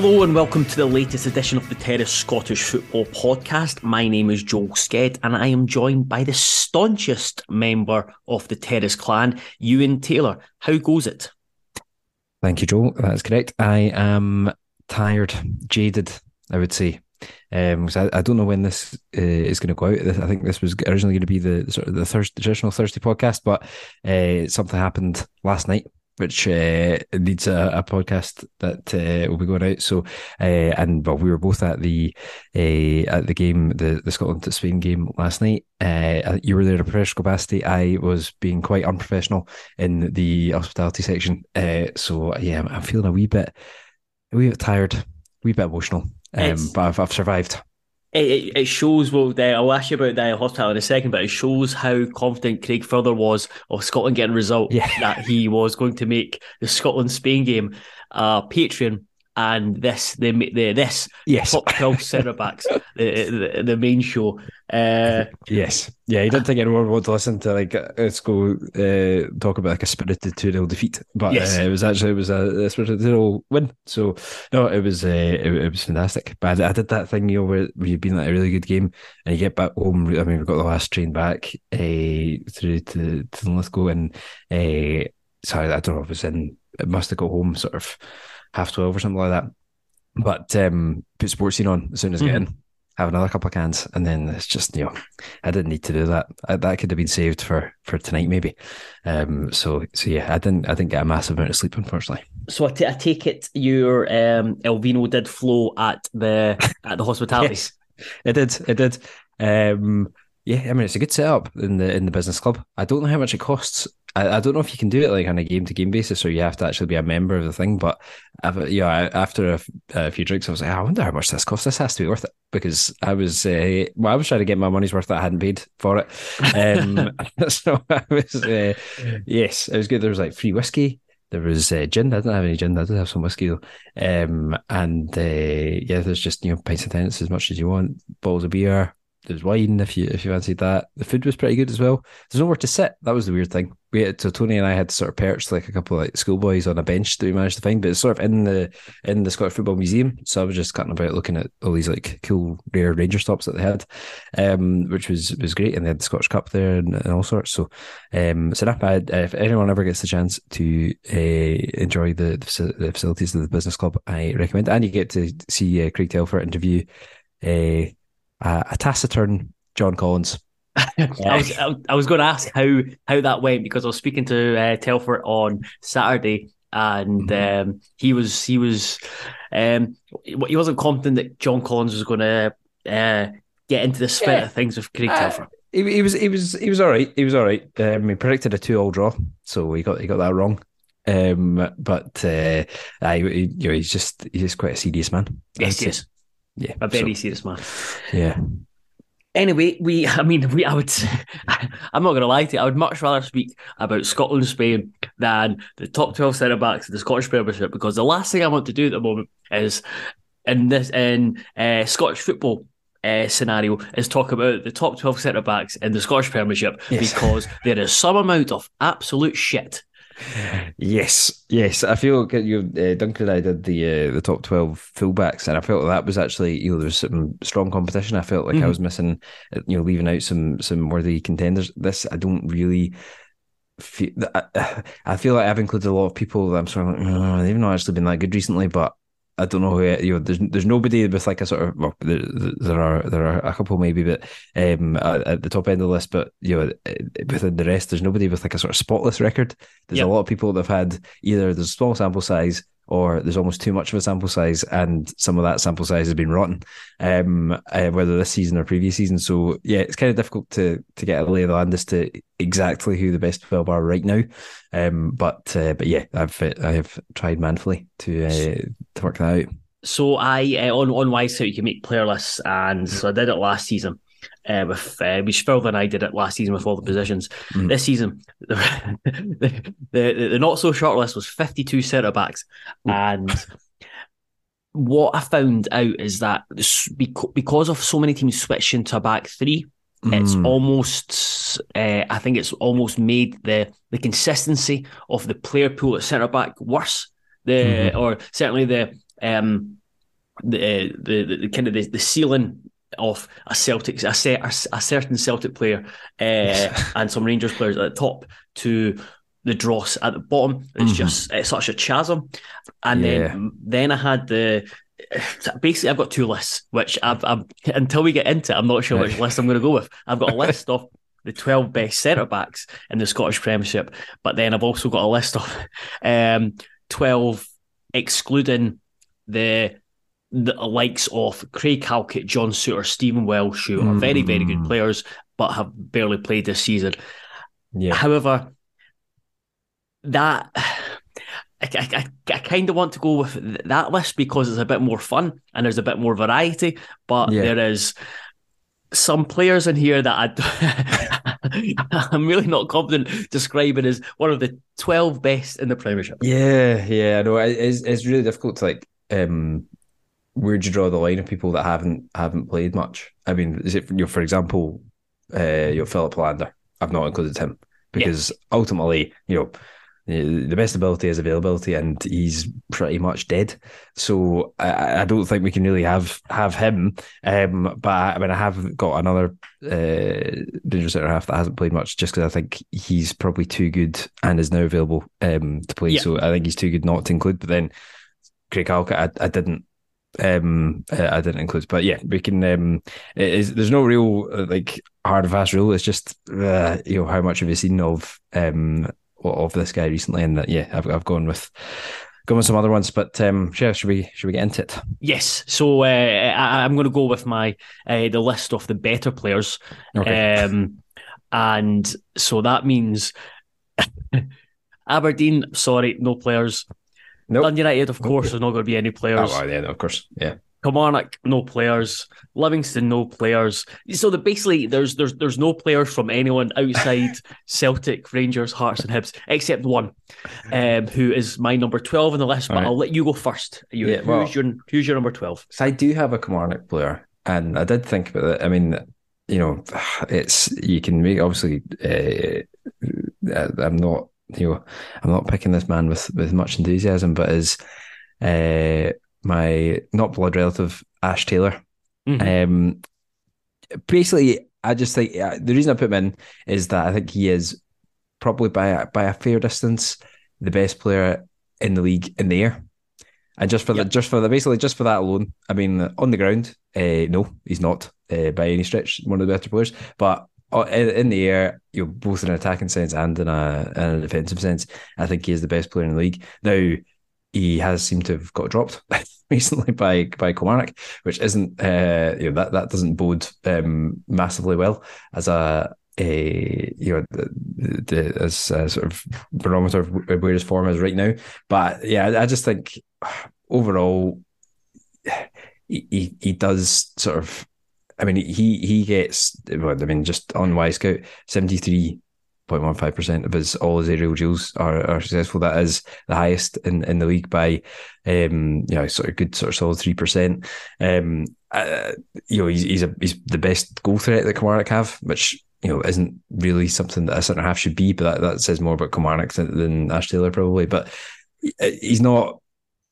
Hello and welcome to the latest edition of the Terrace Scottish Football Podcast. My name is Joel Sked and I am joined by the staunchest member of the Terrace clan, Euan Taylor. How goes it? Thank you, Joel. That's correct. I am tired, jaded, I would say. Um, I, I, don't know when this uh, is going to go out. I think this was originally going to be the sort of the Thursday, traditional Thursday podcast, but uh, something happened last night which uh, needs a, a, podcast that uh, will be going out. So, uh, and well, we were both at the uh, at the game, the the Scotland to Spain game last night. Uh, you were there in a professional capacity. I was being quite unprofessional in the hospitality section. Uh, so yeah, I'm feeling a wee bit, a wee bit tired, a wee bit emotional. Um, but I've, I've survived it, it shows well the, I'll ask you about the hospital in a second, but it shows how confident Craig Fowler was of Scotland getting a result yeah. that he was going to make the Scotland Spain game uh Patreon and this the, the this yes. top twelve centre backs the, the, the main show. Uh, yes, yeah, he didn't think anyone would to listen to like let's go uh, talk about like a spirited two 0 defeat, but yes. uh, it was actually it was a, a spirited two 0 win. So no, it was uh, it, it, was fantastic. But I, I, did that thing you know where, where you've been like a really good game and you get back home. I mean, we've got the last train back uh, through to to Lithgow and uh, so I, I don't know if it was in. It must have got home sort of half twelve or something like that. But um, put sports scene on as soon as mm. get in, have another couple of cans, and then it's just you know, I didn't need to do that. I, that could have been saved for for tonight maybe. Um, so so yeah, I didn't I didn't get a massive amount of sleep unfortunately. So I, t- I take it your um, Elvino did flow at the at the hospitality. yes, it did. It did. Um, yeah, I mean it's a good setup in the in the business club. I don't know how much it costs I, I don't know if you can do it like on a game to game basis or you have to actually be a member of the thing. But yeah, after a, a, few drinks, I was like, I wonder how much this costs. This has to be worth it because I was uh, well, I was trying to get my money's worth that I hadn't paid for it. Um, so I was uh, yes, it was good. There was like free whiskey. There was uh, gin. I didn't have any gin. I did have some whiskey though. Um, and uh, yeah, there's just you know pints of Tennent's as much as you want, bottles of beer, there's wine if you if you fancied that. The food was pretty good as well. There's nowhere to sit. That was the weird thing. We had, so Tony and I had to sort of perch like a couple of like schoolboys on a bench that we managed to find, but it's sort of in the in the Scottish Football Museum. So I was just cutting about looking at all these like cool rare Ranger stops that they had, um, which was was great. And they had the Scottish Cup there and, and all sorts. So um, so that bad. If anyone ever gets the chance to uh, enjoy the, the facilities of the business club, I recommend. And you get to see uh, Craig Telford interview. Uh, uh, a taciturn John Collins. I was I was going to ask how how that went because I was speaking to uh, Telford on Saturday and mm-hmm. um, he was he was um, he wasn't confident that John Collins was going to uh, get into the spirit yeah. of things with Craig uh, Telford. He, he, was he was he was all right. He was all right. Um, he predicted a two all draw, so he got he got that wrong. Um, but uh, I, he, you know, he's just he's just quite a serious man. Yes, he is. Yeah, a very so, serious man. Yeah. Anyway, we, I mean, we, I would, I'm not going to lie to you, I would much rather speak about Scotland Spain than the top 12 centre backs of the Scottish Premiership because the last thing I want to do at the moment is in this, in uh, Scottish football uh, scenario is talk about the top 12 centre backs in the Scottish Premiership yes. because there is some amount of absolute shit Yes, yes. I feel like you, uh, Duncan and I did the uh, the top twelve fullbacks, and I felt that was actually you know there was some strong competition. I felt like mm-hmm. I was missing, uh, you know, leaving out some some worthy contenders. This I don't really. Feel, I, I feel like I've included a lot of people that I'm sort of like, oh, they've not actually been that good recently, but I don't know who you know. There's there's nobody with like a sort of well, there, there are there are a couple maybe, but um, at, at, the top end of the list. But you know, within the rest, there's nobody with like a sort of spotless record. There's yep. a lot of people that have had either the small sample size or there's almost too much of a sample size, and some of that sample size has been rotten, um, uh, whether this season or previous season. So yeah, it's kind of difficult to to get a lay of the land as to exactly who the best twelve are right now. Um, but uh, but yeah, I've I have tried manfully to uh, to work that out. So I uh, on on Wyscout you can make player lists, and so I did it last season. Uh, with uh, which further than I did it last season with all the positions. Mm. This season, the, the, the, the, not so short list was 52 centre backs. Mm. And what I found out is that because of so many teams switching to a back three, mm. it's almost, uh, I think it's almost made the, the consistency of the player pool at centre back worse. The mm-hmm. or certainly the um the the, the, the kind of the, the ceiling of a Celtic, a, set, a certain Celtic player uh, and some Rangers players at the top to the dross at the bottom. It's mm-hmm. just it's such a chasm. And yeah. then then I had the basically I've got two lists, which I've, I've until we get into it, I'm not sure which list I'm going to go with. I've got a list of the 12 best centre backs in the Scottish Premiership, but then I've also got a list of um, 12 excluding the the likes of Craig Halkett, John Souttar, Stephen Welsh, who are very, very good mm. players, but have barely played this season. Yeah. However, that I, I, I kind of want to go with that list because it's a bit more fun and there's a bit more variety, but yeah. there is some players in here that I, I'm really not confident describing as one of the 12 best in the Premiership. Yeah, yeah, I know. It's, it's really difficult to like um where'd you draw the line of people that haven't haven't played much? I mean, is it you know, for example, uh, you know, Filip Helander? I've not included him because yeah. ultimately, you know, the best ability is availability, and he's pretty much dead. So I, I don't think we can really have have him. Um, but I, I mean, I have got another uh, Rangers centre half that hasn't played much, just because I think he's probably too good and is now available um, to play. Yeah. So I think he's too good not to include. But then Craig Halkett, I, I didn't um I didn't include but yeah we can um is there's no real uh, like hard and fast rule. It's just uh, you know how much have you seen of um of this guy recently? And that yeah I've, I've gone with gone with some other ones but um should we should we get into it? Yes. So uh, I, am going to go with my uh, the list of the better players. Okay. um and so that means Aberdeen sorry no players Nope. Dundee United, of course, there's not going to be any players. Oh, yeah, of course, yeah. Kilmarnock, no players. Livingston, no players. So that basically there's there's there's no players from anyone outside Celtic, Rangers, Hearts, and Hibs, except one, um, who is my number twelve on the list. But right. I'll let you go first. You, yeah, well, who's your who's your number twelve? So I do have a Kilmarnock player, and I did think about it. I mean, you know, it's you can make obviously. Uh, I'm not you know, I'm not picking this man with with much enthusiasm, but is uh, my not blood relative Ash Taylor. Mm-hmm. Um, basically, I just think uh, the reason I put him in is that I think he is probably by a, by a fair distance the best player in the league in the air. And just for yep. the just for the basically just for that alone, I mean, on the ground, uh, no, he's not uh, by any stretch one of the better players. But in the air, you know, both in an attacking sense and in a, in a defensive sense, I think he is the best player in the league. Now, he has seemed to have got dropped recently by by Kilmarnock, which isn't uh, you know that that doesn't bode um, massively well as a a you know the, the, as a sort of barometer of where his form is right now. But yeah, I just think overall he he, he does sort of I mean, he he gets. Well, I mean, just on Wyscout, seventy three point one five percent of his all his aerial duels are, are successful. That is the highest in, in the league by, um, you know, sort of good sort of solid three percent. Um, uh, you know, he's he's a he's the best goal threat that Kilmarnock have, which you know isn't really something that a centre half should be. But that, that says more about Kilmarnock than, than Ash Taylor probably. But he's not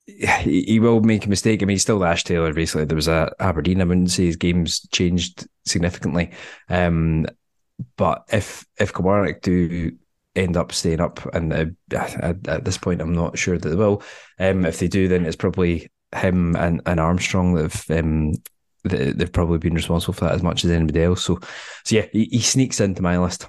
he will make a mistake. I mean, he's still Ash Taylor. Basically, there was a Aberdeen. I wouldn't say his game's changed significantly. Um, but if if Kilmarnock do end up staying up, and uh, at, at, this point, I'm not sure that they will. Um, if they do, then it's probably him and, and Armstrong that have um, that they've probably been responsible for that as much as anybody else. So, so yeah, he, he sneaks into my list.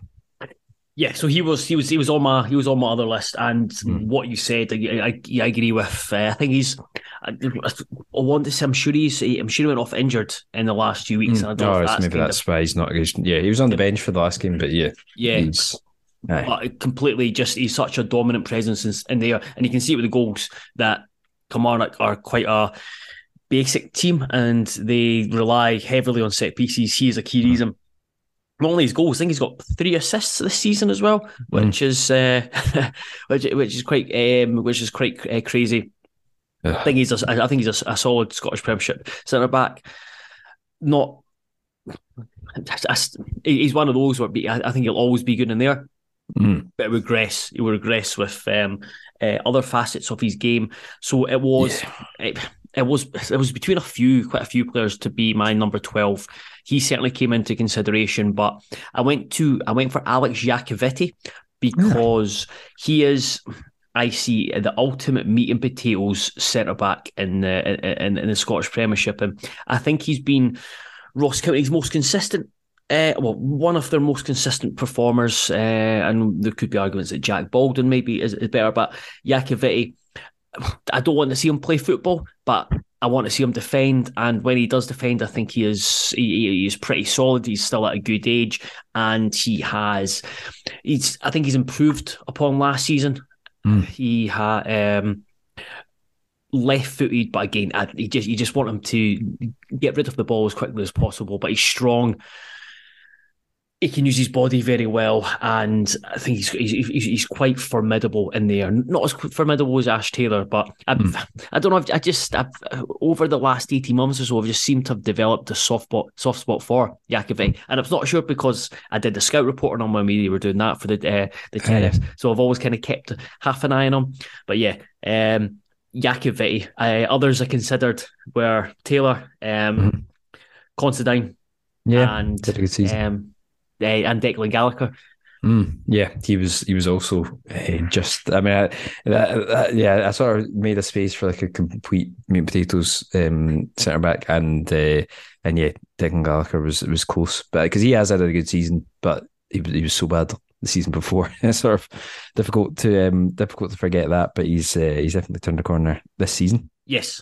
Yeah, so he was he was he was on my he was on my other list, and Mm. what you said, I, I, I agree with. Uh, I think he's. I, I want to say I'm sure he's I'm sure he went off injured in the last few weeks. don't Oh, that's maybe kind of- that's why he's not. He's, yeah, he was on the bench for the last game, but yeah, yeah, he's but completely just he's such a dominant presence in, in there, and you can see it with the goals that Kilmarnock are quite a basic team, and they rely heavily on set pieces. He is a key reason. Not only his goals, I think he's got three assists this season as well, which is uh, which which is quite um, which is quite uh, crazy. I think he's a, I think he's a, a solid Scottish Premiership centre back. Not, he's one of those where be- I I think he'll always be good in there Mm. but regress. He will regress with um, uh, other facets of his game. So it was, it, it was, it was between a few, quite a few players to be my number twelve. He certainly came into consideration, but I went to, I went for Alex Iacovitti because he is. I see the ultimate meat and potatoes centre back in the in, in the Scottish Premiership, and I think he's been Ross County's most consistent uh, well, one of their most consistent performers, uh, and there could be arguments that Jack Baldwin maybe is, is better, but Iacovitti, I don't want to see him play football, but I want to see him defend. And when he does defend, I think he is he, he is pretty solid. He's still at a good age, and he has he's I think he's improved upon last season. Mm. He had um, left footed, but again, I, you just you just want him to get rid of the ball as quickly as possible. But he's strong he can use his body very well, and I think he's he's, he's, quite formidable in there. Not as formidable as Ash Taylor, but I, I don't know. I've, I just I've, over the last eighteen months or so, I've just seemed to have developed a soft spot soft spot for Yakovic, and I'm not sure because I did the scout reporting on when we were doing that for the uh, the tennis, so I've always kind of kept half an eye on him. But yeah, um. Uh, others I considered were Taylor, um, Mhm. Considine, Yeah, and did a good season. uh, and Declan Gallagher. Mm, yeah, he was. He was also uh, just. I mean, I, that, that, yeah, I sort of made a space for like a complete meat and potatoes um, centre back, and uh, and yeah, Declan Gallagher was was close, but because he has had a good season, but he was he was so bad the season before. it's sort of difficult to um, difficult to forget that, but he's uh, he's definitely turned a corner this season. Yes.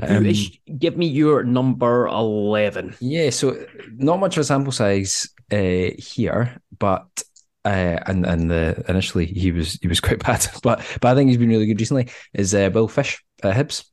Um, give me your number 11. Yeah, so not much of a sample size uh, here, but uh, and and the initially he was he was quite bad, but but I think he's been really good recently. Is uh, Will Fish at Hibs?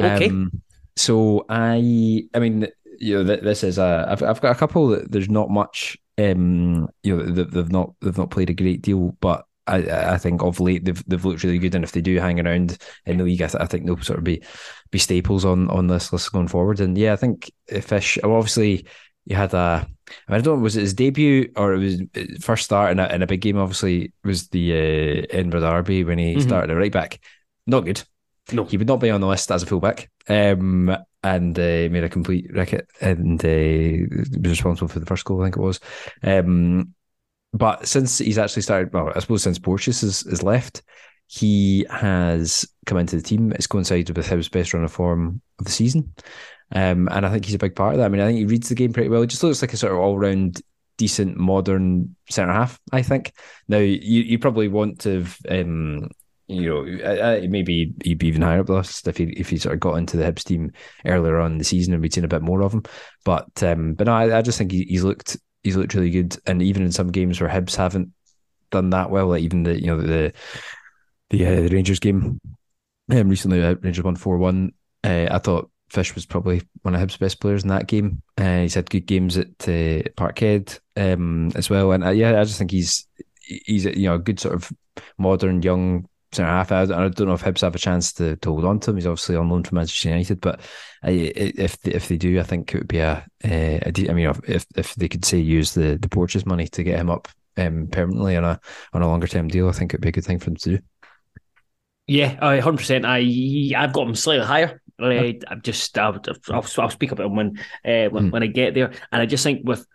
Okay. Um, so I I mean you know th- this is a I've I've got a couple that there's not much um you know they- they've not they've not played a great deal, but. I, I think of late they've they've looked really good, and if they do hang around in the league, I, th- I think they'll sort of be be staples on on this list going forward. And yeah, I think Fish. Obviously, you had a. I, mean, I don't. know, Was it his debut or it was first start in a in a big game? Obviously, was the uh, Edinburgh Derby when he Mhm. started at right back. Not good. No. He would not be on the list as a fullback. Um, and uh, made a complete racket and uh, was responsible for the first goal. I think it was. Um, but since he's actually started, well, I suppose since Porteous is left, he has come into the team. It's coincided with his best run of form of the season. Um, and I think he's a big part of that. I mean, I think he reads the game pretty well. He just looks like a sort of all round decent modern centre half, I think. Now, you, you probably want to have, um, you know, maybe he'd be even higher up the list if he if he sort of got into the Hibs team earlier on in the season and we'd seen a bit more of him. But um, but no, I, I just think he, he's looked he's looked really good. And even in some games where Hibs haven't done that well, like even the you know the the, uh, the Rangers game um, recently, uh, Rangers won four one. Uh, I thought Fish was probably one of Hibs' best players in that game. Uh, he's had good games at uh, Parkhead um, as well, and uh, yeah, I just think he's he's you know a good sort of modern young centre half. I, I don't know if Hibs have a chance to, to hold on to him. He's obviously on loan from Manchester United, but I, if they, if they do, I think it would be a, a, a de- I mean, if if they could say use the the Porteous money to get him up um, permanently on a on a longer term deal, I think it'd be a good thing for them to do. Yeah, hundred percent. I I've got him slightly higher. Uh, I'm just I'll, I'll, I'll speak about him when uh, when, mm. when I get there, and I just think with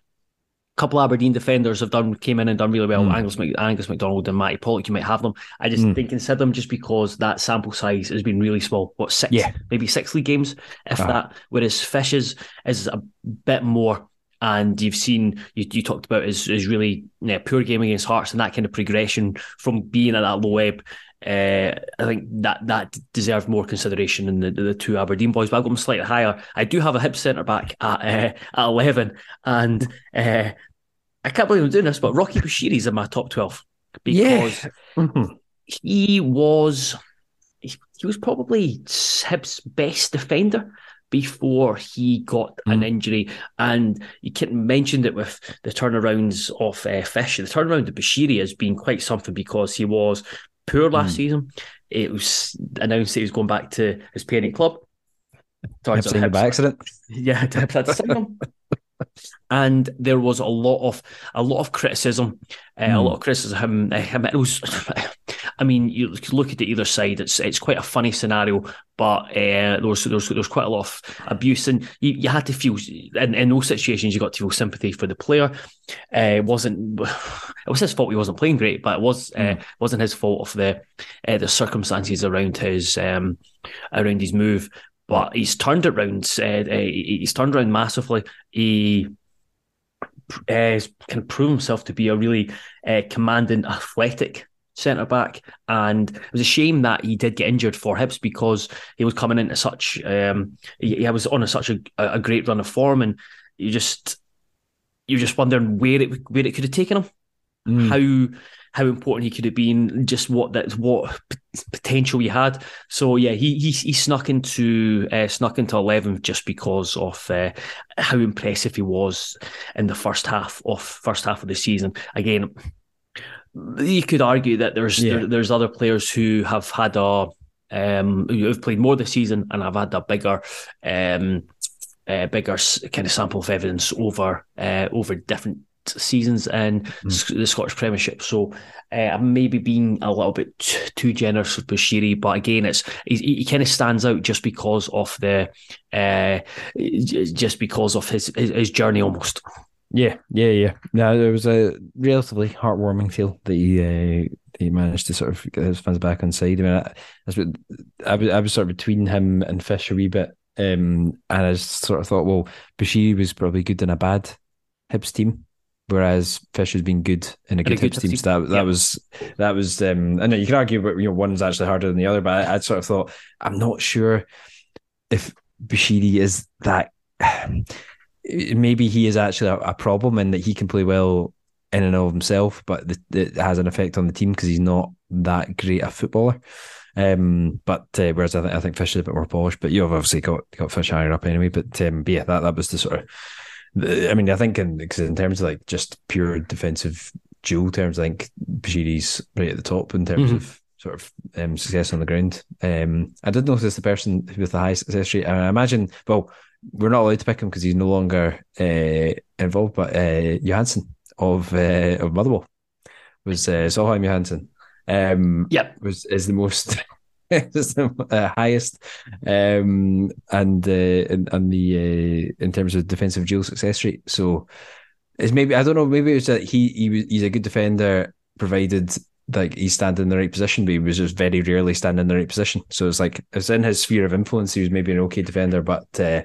couple Aberdeen defenders have done came in and done really well. Mm. Angus, Angus MacDonald and Matty Pollock, you might have them. I just mm. didn't consider them just because that sample size has been really small. What six? Yeah. maybe six league games, if that. Whereas Fishes is a bit more. And you've seen you, you talked about his, his really yeah, poor game against Hearts and that kind of progression from being at that low ebb uh, I think that that deserved more consideration than the, the two Aberdeen boys, but I've got them slightly higher. I do have a Hib centre back at uh, at eleven, and uh, I can't believe I'm doing this, but Rocky Bushiri's in my top twelve because yeah. he was he, he was probably Hibs' best defender before he got mm. an injury. And you mentioned it with the turnarounds of uh, Fish. The turnaround of Bushiri has been quite something because he was poor last mm. season. It was announced that he was going back to his parent club. Turns out by accident. Yeah, to him. and there was a lot of a lot of criticism, uh, mm. a lot of criticism. Uh, it was, I mean, you look at it either side. It's it's quite a funny scenario, but uh, there was there was there was quite a lot of abuse, and you, you had to feel in, in those situations you got to feel sympathy for the player. Uh, it wasn't it was his fault he wasn't playing great, but it was uh, mm. wasn't his fault of the uh, the circumstances around his um, around his move. But he's turned it around. Uh, he's turned around massively. He uh, can prove himself to be a really uh, commanding, athletic centre back, and it was a shame that he did get injured for Hibs because he was coming into such um, he, he, was on a, such a, a great run of form, and you just you're just wondering where it where it could have taken him, mm. how how important he could have been, just what that what potential he had. So yeah, he he, he snuck into uh, snuck into eleven just because of uh, how impressive he was in the first half of first half of the season. Again, you could argue that there's yeah. there, there's other players who have had a um, who have played more this season and have had a bigger um, uh, bigger kind of sample of evidence over uh, over different seasons in mm. the Scottish Premiership. So uh, I'm maybe being a little bit too generous with Bushiri, but again, it's he, he kind of stands out just because of the uh, just because of his, his, his journey almost. Yeah, yeah, yeah. Now there was a relatively heartwarming feel that he uh, he managed to sort of get his fans back on side. I mean, I, I, was, I was sort of between him and Fish a wee bit, um, and I sort of thought, well, Bushiri was probably good in a bad Hibs team, whereas Fish has been good in a good, good team. So that that was that was. Um, I know you can argue, but you know, one's actually harder than the other. But I, I sort of thought I'm not sure if Bushiri is that. maybe he is actually a, a, problem in that he can play well in and of himself, but it has an effect on the team because he's not that great a footballer. Um, but uh, whereas I, th- I think Fish is a bit more polished, but you've obviously got got Fish higher up anyway. But, um, but yeah, that that was the sort of I mean, I think in, in terms of like just pure defensive duel terms, I think Bushiri's right at the top in terms mm-hmm. of sort of um, success on the ground. Um, I did notice the person with the highest success rate. I imagine, well, we're not allowed to pick him because he's no longer uh, involved, but uh, Johansen of uh, of Motherwell was uh, Solholm Johansen. Um, yep, was is the most is the uh, highest, um, and uh, in, in the uh, in terms of defensive duel success rate. So it's maybe I don't know. Maybe it's that he he he's a good defender provided like he's standing in the right position, but he was just very rarely standing in the right position. So it's like it's in his sphere of influence. He was maybe an okay defender, but uh,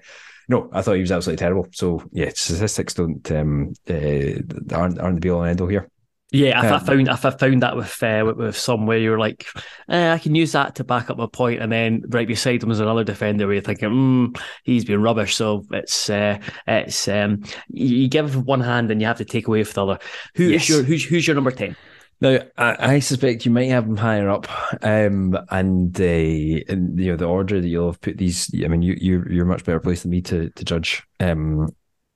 no, I thought he was absolutely terrible. So yeah, statistics don't um, uh, aren't aren't the be all and end all here. Yeah, if um, I found I found that with uh, with, with some where you're like, eh, I can use that to back up my point, and then right beside him is another defender where you're thinking, mm, he's been rubbish. So it's uh, it's um, you give him one hand and you have to take away with the other. Who yes. is your who's who's your number ten? Now, I, I, suspect you might have them higher up, um, and, uh, and you know the order that you'll have put these. I mean, you you're, you're much better placed than me to to judge um,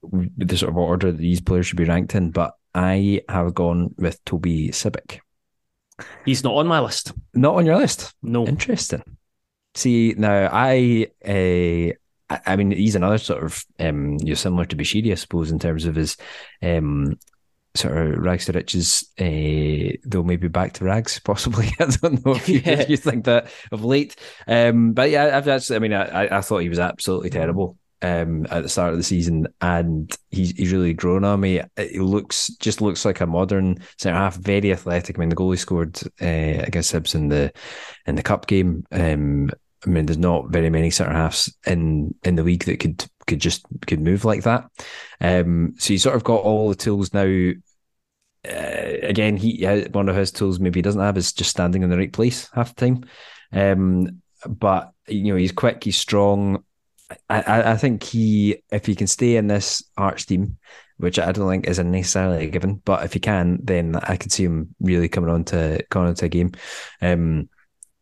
the sort of order that these players should be ranked in. But I have gone with Toby Sibbick. He's not on my list. Not on your list. No. Interesting. See now, I uh, I mean, he's another sort of um, you're similar to Bushiri, I suppose, in terms of his um, sort of rags to riches, uh, they'll maybe back to rags, possibly. I don't know if you, Yeah. if you think that of late. Um, but yeah, I've actually, I mean, I, I thought he was absolutely terrible um, at the start of the season, and he's he's really grown on me. He looks just looks like a modern centre half, very athletic. I mean, the goal he scored uh, against Hibs in the in the cup game. Um, I mean, there's not very many centre halves in in the league that could could just could move like that. Um, so he's sort of got all the tools now. Uh, again, he one of his tools maybe he doesn't have is just standing in the right place half the time. Um, but you know, he's quick, he's strong. I, I, think he, if he can stay in this Hearts team, which I don't think is necessarily a given, but if he can, then I could see him really coming on to coming on to a game. Um,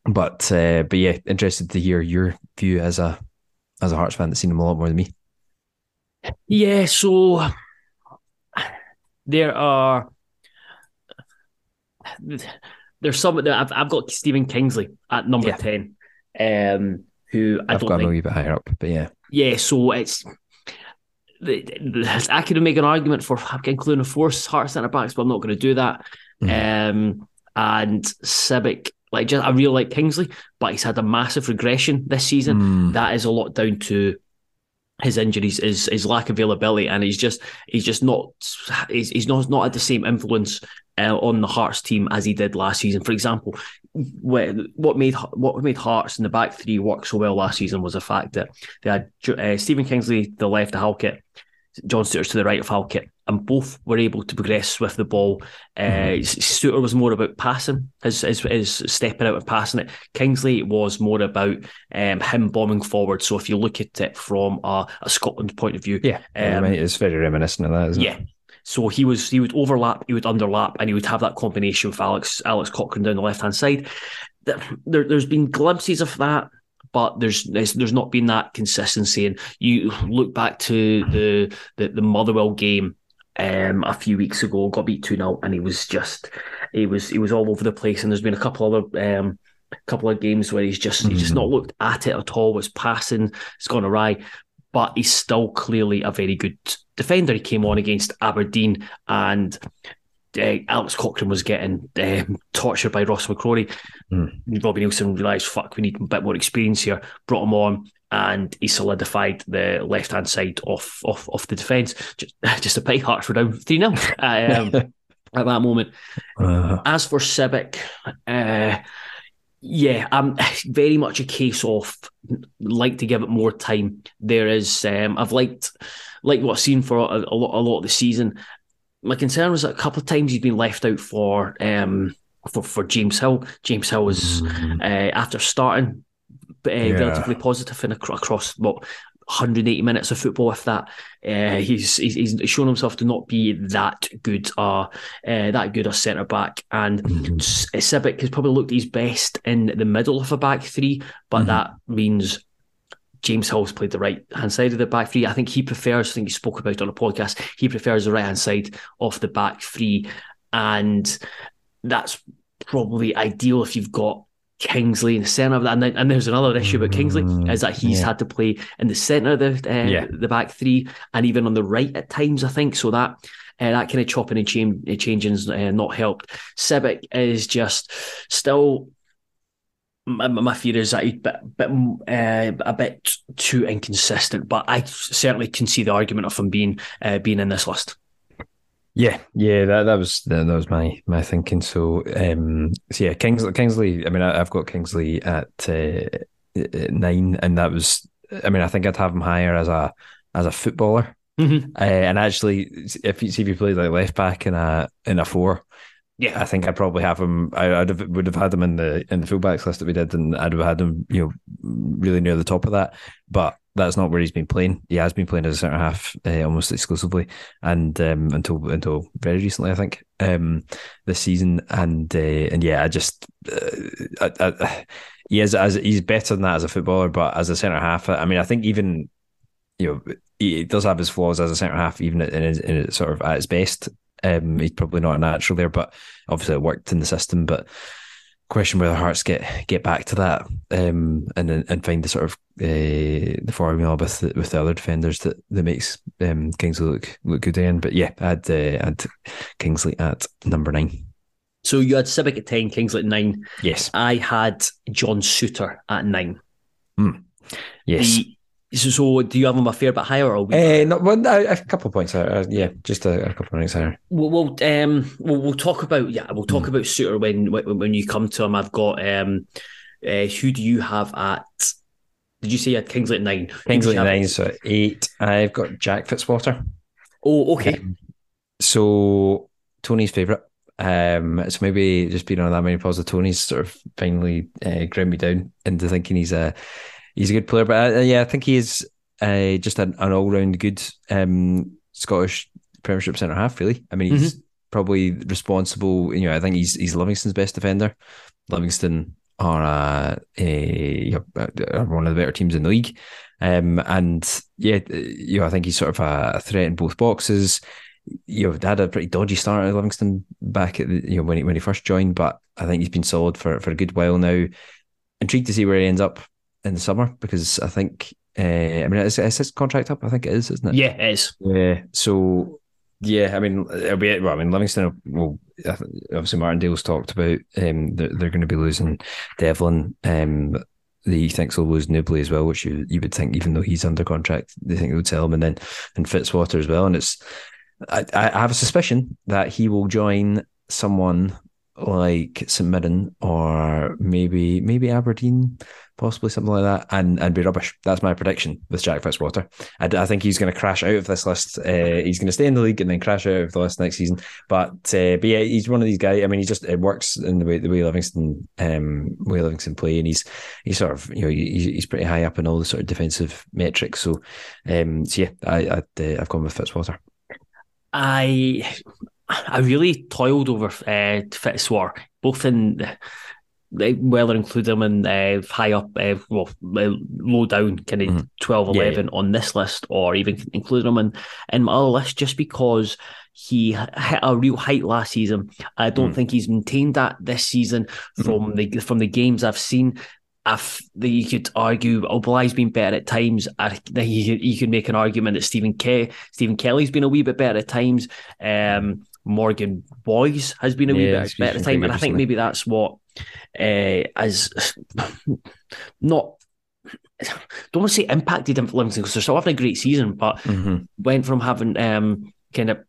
but uh, but yeah, interested to hear your view as a as a Hearts fan that's seen him a lot more than me. Yeah, so there are there's some that I've I've got Stephen Kingsley at number Yeah. ten, um, who I I've don't got him a think. wee bit higher up, but yeah, Yeah, so it's. the- the- I could make an argument for including a force Heart centre backs, but I'm not going to do that. Um, and Sibbick, like just I really like Kingsley, but he's had a massive regression this season. Mm. That is a lot down to his injuries, his his lack of availability, and he's just he's just not he's, he's not not had the same influence uh, on the Hearts team as he did last season. For example, what made what made Hearts in the back three work so well last season was the fact that they had uh, Stephen Kingsley the left of Halkett, John Souttar to the right of Halkett, and both were able to progress with the ball. Uh, Souttar was more about passing, his, his, his stepping out and passing it. Kingsley was more about um, him bombing forward. So if you look at it from a, a Scotland point of view, yeah, Um, it's very reminiscent of that, isn't yeah. it? So he was he would overlap, he would underlap, and he would have that combination with Alex Alex Cochrane down the left hand side. There, there's been glimpses of that, but there's, there's there's not been that consistency. And you look back to the the, the Motherwell game um, a few weeks ago, got beat two 0 and he was just he was he was all over the place. And there's been a couple other um, couple of games where he's just he's just not looked at it at all. Was passing it's gone awry but he's still clearly a very good defender. He came on against Aberdeen and uh, Alex Cochrane was getting um, tortured by Ross McCrorie. Robbie Neilson realised, fuck, we need a bit more experience here, brought him on. And he solidified the left hand side off, off off the defence. Just, just a big Hearts were down 3 0 um, at that moment. Uh, As for Sibbick, uh, yeah, um, very much a case of like to give it more time. There is, um, I've liked like what I've seen for a, a lot, a lot of the season. My concern was that a couple of times he's been left out for um for for James Hill. James Hill was uh, after starting uh, relatively positive in ac- across what 180 minutes of football. If that, uh, he's, he's he's shown himself to not be that good, uh, uh that good a centre back. And S- Sibbick has probably looked his best in the middle of a back three, but that means. James Hill's played the right hand side of the back three. I think he prefers, I think he spoke about it on a podcast, he prefers the right hand side of the back three. And that's probably ideal if you've got Kingsley in the centre of that. And, then, and there's another issue about Kingsley is that he's had to play in the centre of the uh, Yeah. the back three and even on the right at times. I think so that. Uh, that kind of chopping and change, uh, changing is uh, not helped. Sibbick is just still. My, my fear is that he's a bit, bit, uh, a bit too inconsistent, but I certainly can see the argument of him being uh, being in this list. Yeah, yeah, that that was that, was my my thinking. So, um, so yeah, Kingsley, Kingsley. I mean, I, I've got Kingsley at, uh, nine, and that was. I mean, I think I'd have him higher as a as a footballer. Mhm. Uh, and actually, if you see if you played like left back in a in a four, Yeah, I think I'd probably have him. I, I'd have, would have had him in the in the fullbacks list that we did, and I'd have had him, you know, really near the top of that. But that's not where he's been playing. He has been playing as a centre half uh, almost exclusively, and um, until until very recently, I think, um, this season. And uh, and yeah, I just uh, I, I, he is as he's better than that as a footballer, but as a centre half, I mean, I think even you know he does have his flaws as a centre half, even in his, in his sort of at his best. Um, he's probably not a natural there, but obviously it worked in the system. But question whether Hearts get get back to that um, and and find the sort of uh, the formula with the, with the other defenders that that makes um, Kingsley look look good in. But yeah, I'd uh, I'd Kingsley at number nine. So you had Sibbick at ten, Kingsley at nine. Yes, I had John Souttar at nine. Mm. Yes. The, so, so, do you have him a fair bit higher or? Uh, no, well, a, a couple of points higher. Uh, yeah, just a, a, couple of points higher. We'll, we'll, um, we'll, we'll talk about yeah, we'll talk mm. about Souttar when, when when you come to him. I've got um, uh, who do you have at? Did you say had Kingsley at nine? Kingsley at nine, so eight. I've got Jack Fitzwater. Oh, okay. Um, so Tony's favourite. Um, so maybe just being on that many positive Tony's sort of finally uh, ground me down into thinking he's a he's a good player. But uh, yeah, I think he is uh, just an, an all round good um, Scottish Premiership centre half. Really, I mean, he's mm-hmm. probably responsible. You know, I think he's he's Livingston's best defender. Livingston are uh, a, are one of the better teams in the league. Um, and yeah, you know, I think he's sort of a threat in both boxes. You know, had a pretty dodgy start at Livingston back at the, you know when he when he first joined, but I think he's been solid for for a good while now. Intrigued to see where he ends up in the summer because I think uh, I mean is, is his contract up? I think it is, isn't it? Yeah, it is. Yeah. So yeah, I mean it'll be well. I mean Livingston will obviously Martindale's talked about um, they're, they're going to be losing Devlin. Um, he thinks they'll lose Nouble as well, which you, you would think, even though he's under contract, they think they would sell him, and then and Fitzwater as well. And it's I, I have a suspicion that he will join someone like St Mirren or maybe maybe Aberdeen, possibly something like that, and and be rubbish. That's my prediction with Jack Fitzwater. I, I think he's going to crash out of this list. Uh, he's going to stay in the league and then crash out of the list next season. But uh, but yeah, he's one of these guys. I mean, he just it works in the way the way Livingston um way Livingston play, and he's he's sort of you know he, he's pretty high up in all the sort of defensive metrics. So um so yeah, I i uh, I've gone with Fitzwater. I I really toiled over uh, Fitzwater, both in whether include them in uh, high up, uh, well, low down, kind of mm-hmm. 12, 11 yeah, yeah. on this list, or even include them in, in my other list, just because he hit a real height last season. I don't mm. think he's maintained that this season mm-hmm. from mm. the from the games I've seen. If the, you could argue Obileye's been better at times, I you, you could make an argument that Stephen Ke- Stephen Kelly's been a wee bit better at times. Um, Morgan Boyes has been a wee bit better time, and I think maybe that's what uh, as not don't want to say impacted him for Livingston because they're still having a great season, but mm-hmm. went from having um, kind of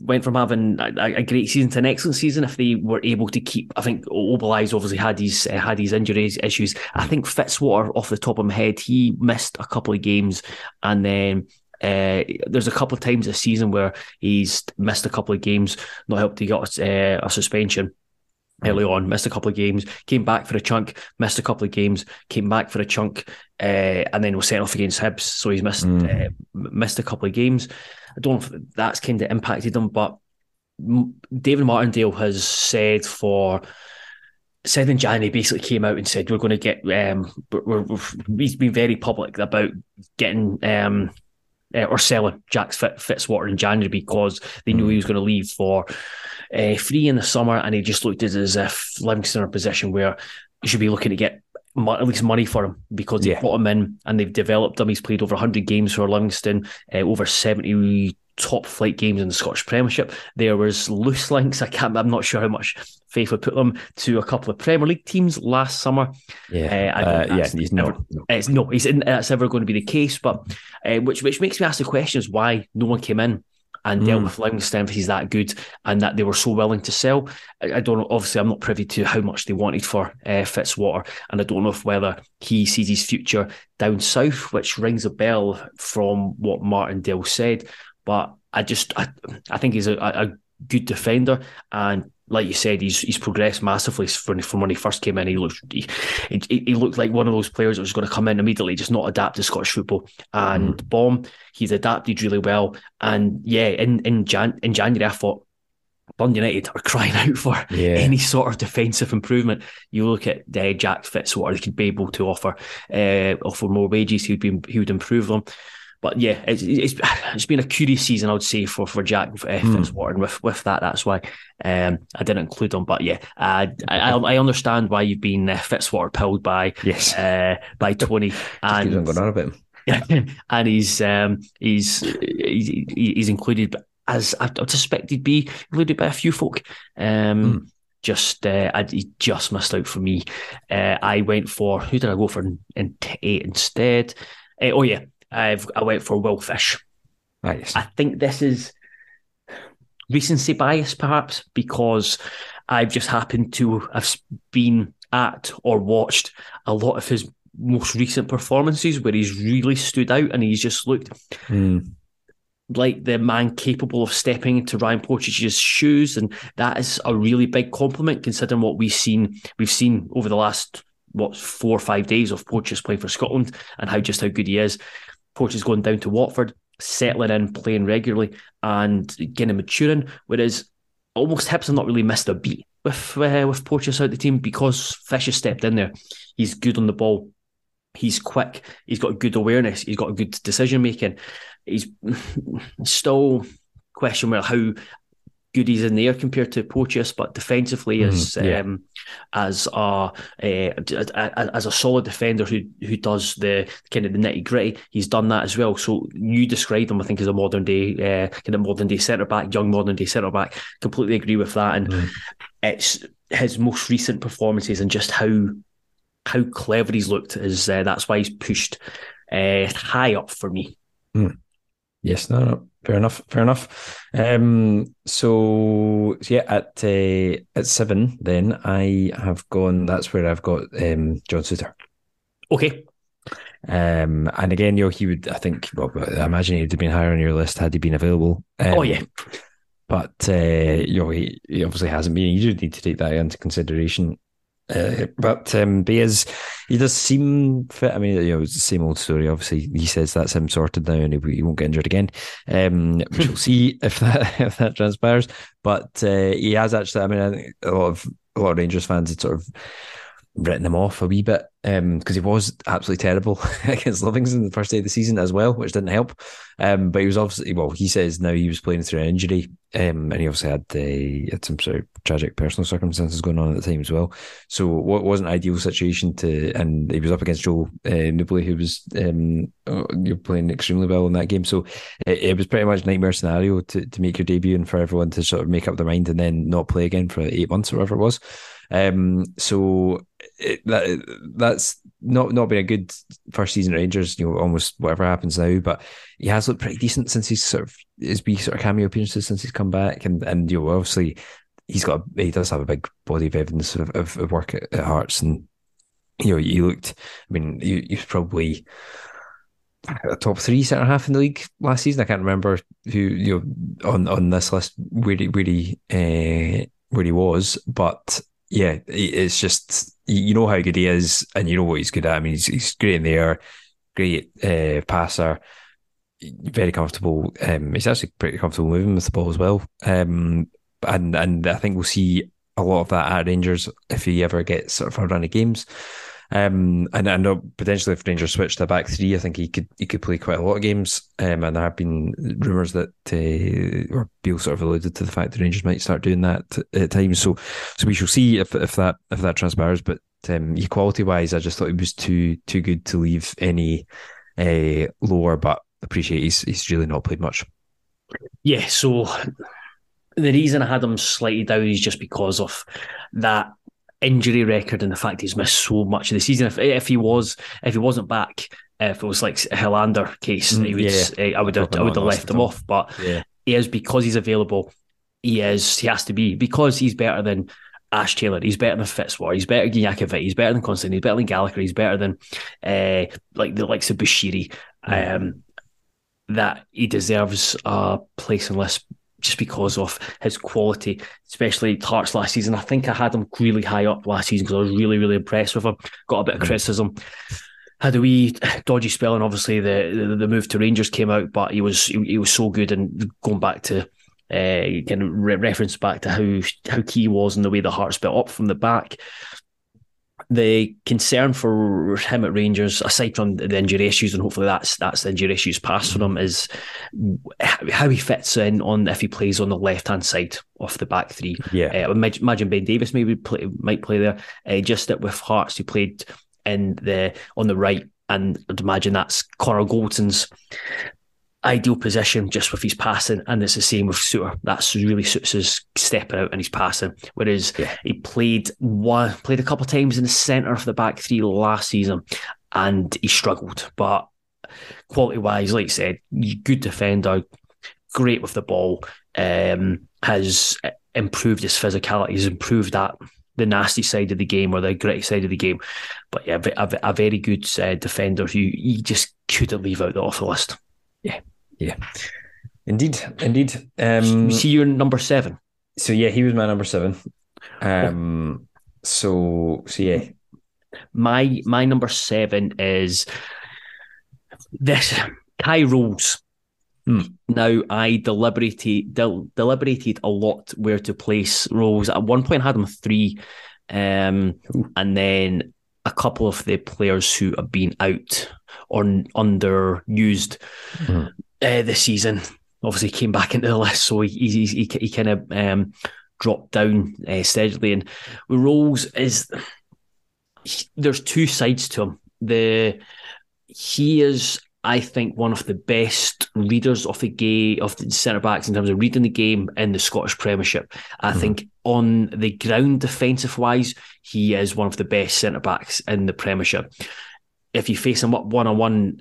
went from having a, a, great season to an excellent season if they were able to keep. I think Obileye's obviously had these uh, had these injuries issues. I think Fitzwater, off the top of my head, he missed a couple of games, and then uh, there's a couple of times this season where he's missed a couple of games, not helped He got uh, a suspension early on, missed a couple of games, came back for a chunk, missed a couple of games, came back for a chunk, uh, and then was sent off against Hibs. So he's missed mm. uh, missed a couple of games. I don't know if that's kind of impacted him, but David Martindale has said for said in January basically came out and said we're going to get um we're, we're, he's been very public about getting um uh, or selling Jack Fitzwater in January because they knew he was going to leave for uh, free in the summer, and he just looked as if Livingston are in a position where you should be looking to get at least money for him because they yeah. brought him in and they've developed him. He's played over 100 games for Livingston, uh, over 70 top flight games in the Scottish Premiership. There was loose links. I can't. I'm not sure how much faith would put them to a couple of Premier League teams last summer. Yeah, uh, uh, yeah, he's never, no, no. It's no, he's in, that's ever going to be the case. But uh, which which makes me ask the question is why no one came in and dealt mm. with Livingston if he's that good and that they were so willing to sell. I, I, don't know. Obviously, I'm not privy to how much they wanted for uh, Fitzwater, and I don't know if whether he sees his future down south, which rings a bell from what Martin Martindale said. But I just I, I think he's a, a good defender and like you said, he's he's progressed massively from, from when he first came in. He looked he, he, he, looked like one of those players that was going to come in immediately, just not adapt to Scottish football. And mm. bomb, he's adapted really well. And yeah, in in Jan in January, I thought Dundee United are crying out for yeah. any sort of defensive improvement. You look at uh, Jack Fitzwater; he could be able to offer uh, offer more wages. He would be he would improve them. But yeah, it's, it's it's been a curious season, I would say, for for Jack uh, Hmm. Fitzwater, and with with that, that's why um, I didn't include him. But yeah, I I, I understand why you've been uh, Fitzwater pilled by Yes. uh, by Tony, Just keeps on and going on about him. and he's um he's he's, included as I suspect he'd be included by a few folk. Um, Hmm. just uh, I, he just missed out for me. Uh, I went for who did I go for in, in eight instead? Uh, oh yeah, I've I went for Will Fish. Yes. I think this is recency bias, perhaps, because I've just happened to have been at or watched a lot of his most recent performances where he's really stood out and he's just looked Mm. like the man capable of stepping into Ryan Porteous' shoes, and that is a really big compliment considering what we've seen. We've seen over the last what four or five days of Porteous playing for Scotland and how just how good he is. Porteous going down to Watford, settling in, playing regularly, and getting maturing. Whereas almost Hibs have not really missed a beat with uh, with Porteous out the team because Fish has stepped in there. He's good on the ball. He's quick. He's got good awareness. He's got good decision making. He's still question mark how good he's in there compared to Porteous, but defensively Mhm, as yeah. um, as a uh, as a solid defender who who does the kind of the nitty gritty, he's done that as well. So you described him, I think, as a modern day uh, kind of modern day centre back, young modern day centre back. Completely agree with that, and Mm. it's his most recent performances and just how how clever he's looked is uh, that's why he's pushed uh, high up for me. Yes, no, no, fair enough, fair enough. Um, so yeah, at uh, at seven, then I have gone. That's where I've got um John Souttar. Okay, Um, and again, you know, he would. I think. Well, I imagine he'd have been higher on your list had he been available. Um, oh yeah, but uh, you know, he, he obviously hasn't been. You do need to take that into consideration. Uh, but um, he does seem fit. I mean, you know, it's the same old story. Obviously, he says that's him sorted now, and he, he won't get injured again. Um, we shall see if that if that transpires. But uh, he has actually. I mean, I think a lot of a lot of Rangers fans had sort of written him off a wee bit because he was absolutely terrible against Livingston the first day of the season as well, which didn't help. Um, but he was obviously well. He says now he was playing through an injury, um, and he obviously had uh, had some sort of tragic personal circumstances going on at the time as well. So what wasn't ideal situation to, and he was up against Joel uh, Nouble, who was um, uh, you're playing extremely well in that game. So it, it was pretty much nightmare scenario to to make your debut and for everyone to sort of make up their mind and then not play again for eight months or whatever it was. Um, so it, that that's not not been a good first season Rangers. You know, almost whatever happens now, but he has looked pretty decent since he's sort of his wee sort of cameo appearances since he's come back, and and you know obviously he's got he does have a big body of evidence of, of, of work at, at Hearts, and you know he looked. I mean, you was probably a top three centre half in the league last season. I can't remember who you know on on this list where he where he uh, where he was, but yeah, it's just you know how good he is, and you know what he's good at. I mean, he's he's great in the air, great uh, passer, very comfortable. Um, he's actually pretty comfortable moving with the ball as well. Um, and and I think we'll see a lot of that at Rangers if he ever gets sort of a run of games. Um, and I know potentially if Rangers switch to back three, I think he could he could play quite a lot of games. Um, and there have been rumours that uh, or Beale sort of alluded to the fact that Rangers might start doing that at times. So so we shall see if if that if that transpires. But um, equality wise, I just thought he was too too good to leave any uh, lower. But appreciate he's he's really not played much. yeah. So the reason I had him slightly down is just because of that injury record and the fact he's missed so much of the season. If if he was if he wasn't back, if it was like a Helander case, Mm, he would, yeah. uh, I would have, I would have left him off. But Yeah, he is because he's available. He is. He has to be because he's better than Ash Taylor. He's better than Fitzwater. He's better than Iacovitti. He's better than Constant. He's better than Gallagher. He's better than uh, like the likes of Bushiri. Um, that he deserves a place in just because of his quality, especially Hearts last season. I think I had him really high up last season because I was really, really impressed with him. Got a bit of Mhm. criticism. Had a wee dodgy spell, and obviously the, the the move to Rangers came out, but he was he, he was so good. And going back to uh, kind of re- reference back to how how key he was in the way the Hearts built up from the back. The concern for him at Rangers, aside from the injury issues, and hopefully that's that's the injury issues past for him, is how he fits in on if he plays on the left hand side of the back three. Yeah, uh, imagine Ben Davies maybe play, might play there. Uh, just that with Hearts, he played in the on the right, and I'd imagine that's Connor Goldson's ideal position just with his passing, and it's the same with Souttar. That's really suits his stepping out and his passing. Whereas yeah. he played one, played a couple of times in the centre of the back three last season, and he struggled. But quality wise, like I said, good defender, great with the ball, um, has improved his physicality, has improved that the nasty side of the game or the gritty side of the game. But yeah, a, a very good uh, defender who you just couldn't leave out the off the list. Yeah, yeah, indeed, indeed. Um, see you number seven. So yeah, he was my number seven. Um, oh. so so yeah, my my number seven is this Kye Rowles. Hmm. Now I deliberated del- deliberated a lot where to place Rowles. At one point, I had him three, um, and then a couple of the players who have been out or underused mm. Uh, this season obviously came back into the list, so he he, he, he kind of um, dropped down uh, steadily. And with Rowles is he, there's two sides to him. The he is I think one of the best readers of the game of the centre backs in terms of reading the game in the Scottish Premiership. I mm think on the ground, defensive wise, he is one of the best centre backs in the Premiership. If you face him up one on one,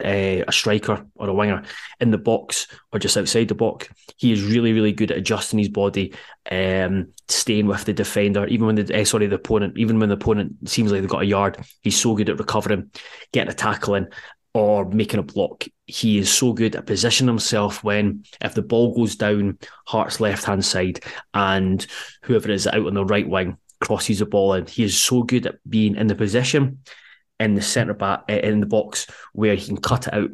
a striker or a winger in the box or just outside the box, he is really, really good at adjusting his body, um, staying with the defender, even when the uh, sorry the opponent, even when the opponent seems like they've got a yard, he's so good at recovering, getting a tackle in, or making a block. He is so good at positioning himself when if the ball goes down Hearts left hand side and whoever is out on the right wing crosses the ball in. He is so good at being in the position in the centre back eh, in the box where he can cut it out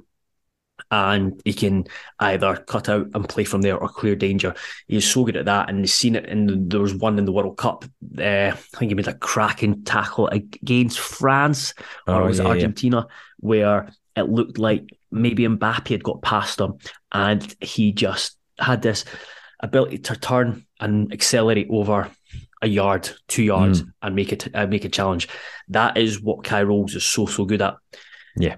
and he can either cut out and play from there or clear danger. He's so good at that, and he's seen it. And there was one in the World Cup. Uh, I think he made a cracking tackle against France or oh, was yeah, Argentina, yeah. where it looked like maybe Mbappe had got past him and he just had this ability to turn and accelerate over a yard, two yards, mm. and make it uh, make a challenge. That is what Kye Rowles is so so good at. Yeah.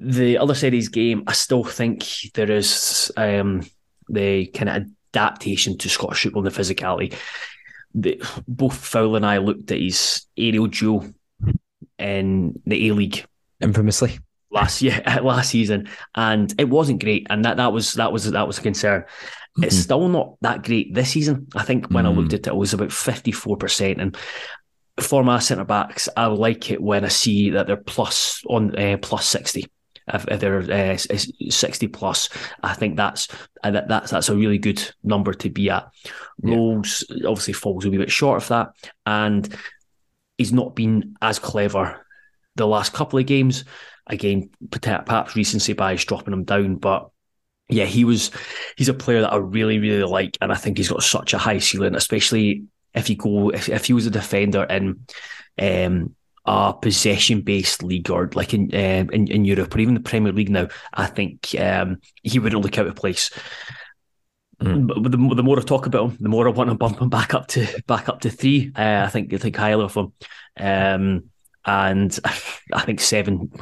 The other side of his game, I still think there is um, the kind of adaptation to Scottish football and the physicality. The, both Fowler and I looked at his aerial duel in the A League infamously last year last season, and it wasn't great, and that that was that was that was a concern. Mm-hmm. It's still not that great this season. I think when mm. I looked mm. at it, it was about fifty four percent, and for my centre backs, I like it when I see that they're plus on uh, plus sixty. If, if they're uh, sixty plus, I think that's uh, that, that's that's a really good number to be at. Yeah. Rowles obviously falls a wee bit short of that, and he's not been as clever the last couple of games. Again, perhaps recency bias dropping him down, but yeah, he was. He's a player that I really, really like, and I think he's got such a high ceiling, especially if you go if, if he was a defender in um, a possession based league or like in, um, in in Europe or even the Premier League now. I think um, he wouldn't look out of place. Mm. But the, the more I talk about him, the more I want to bump him back up to back up to three. Uh, I think I think highly of him. And I think seven.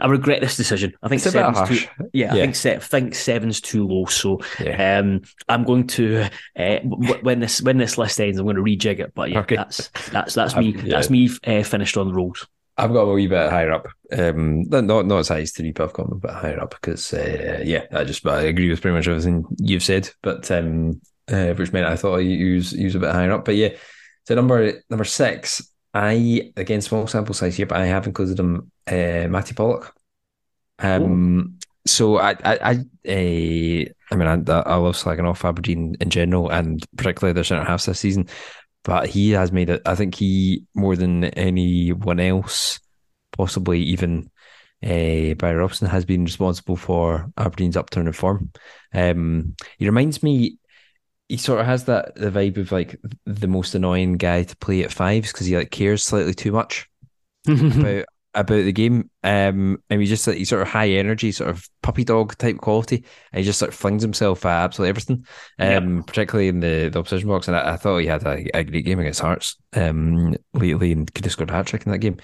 I regret this decision. I think it's seven's too. Yeah, I think se- think seven's too low. So, yeah. um, I'm going to uh, when this when this list ends, I'm going to rejig it. But yeah, okay. that's that's that's me. Yeah. That's me uh, finished on the Rowles. I've got a wee bit higher up. Um, not not as high as three, but I've got a bit higher up because uh, yeah, I just I agree with pretty much everything you've said. But um, uh, which meant I thought you was use a bit higher up. But yeah, so number number six. I again small sample size here, but I have included him uh, Mattie Pollock. Um, so I I I, uh, I mean I, I love slagging off Aberdeen in general and particularly their centre halves this season, but he has made it. I think he more than anyone else, possibly even uh, Barry Robson, has been responsible for Aberdeen's upturn in form. Um, he reminds me he sort of has that the vibe of like the most annoying guy to play at fives because he like cares slightly too much about about the game. Um, and he just like he's sort of high energy, sort of puppy dog type quality, and he just sort of flings himself at absolutely everything. Um, particularly in the, the opposition box, and I, I thought he had a, a, great game against Hearts um lately, and could have scored a hat trick in that game.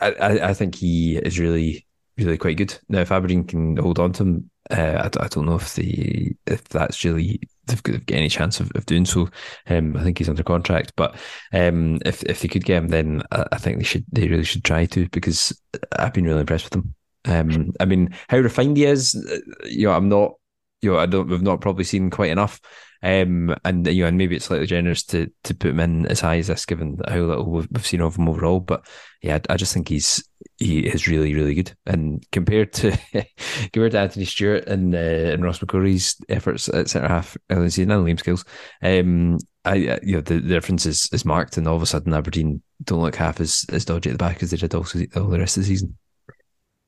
I, I, I think he is really really quite good. Now, if Aberdeen can hold on to him, uh, I, I don't know if the if that's really they've got, they've got any chance of, of doing so. Um, I think he's under contract, but um, if if they could get him, then I, I think they should they really should try to because I've been really impressed with him. Um, I mean, how refined he is, uh, you know, I'm not, you know, I don't, we've not probably seen quite enough. Um, and you know, and maybe it's slightly generous to to put him in as high as this, given how little we've, we've seen of him overall. But yeah, I, just think he's he is really really good. And compared to compared to Anthony Stewart and uh, and Ross McCrorie's efforts at centre half earlier season and Liam Scales, um, I you know the, the difference is, is marked, and all of a sudden Aberdeen don't look half as, as dodgy at the back as they did also all the rest of the season.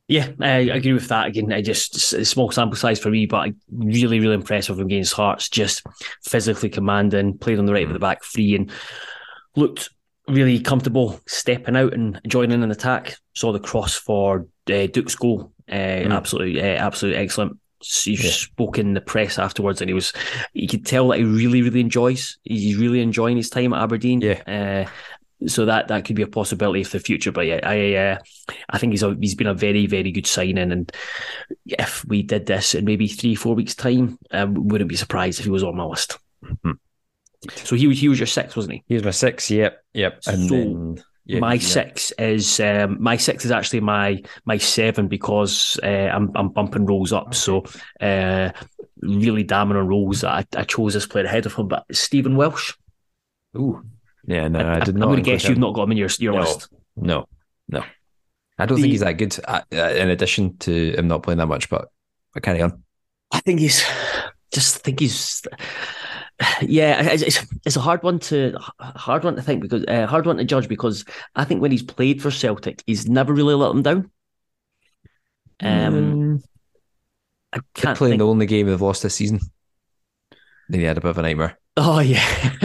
Yeah, I agree with that. Again, I just a small sample size for me, but really, really impressive from against Hearts. Just physically commanding, played on the right of the back free, and looked really comfortable stepping out and joining an attack. Saw the cross for uh, Duk's goal. Uh, mm. Absolutely, uh, absolutely excellent. He yeah. spoke in the press afterwards, and he was, you could tell that he really, really enjoys. He's really enjoying his time at Aberdeen. Yeah. Uh, so that that could be a possibility for the future. But yeah, I uh, I think he's a, he's been a very very good signing, and if we did this in maybe three four weeks time, I um, wouldn't be surprised if he was on my list. Mm-hmm. So he was he was your six, wasn't he? He was my six. Yep, yep. And so then, yeah, my yeah. six is um, my six is actually my my seven because uh, I'm I'm bumping Rowles up. Okay. So uh, really damning on Rowles. I, I chose this player ahead of him, but Stephen Welsh. Ooh. Yeah, no, I, I did not. I'm going to guess you've not got him in your your no, list. No, no. I don't the, think he's that good. Uh, in addition to him not playing that much, but but carry on. I think he's just think he's. Yeah, it's, it's a hard one to hard one to think because uh, hard one to judge because I think when he's played for Celtic, he's never really let them down. Um, mm. I can't playing think... the only game they've lost this season. Then he had a bit of a nightmare. Oh yeah,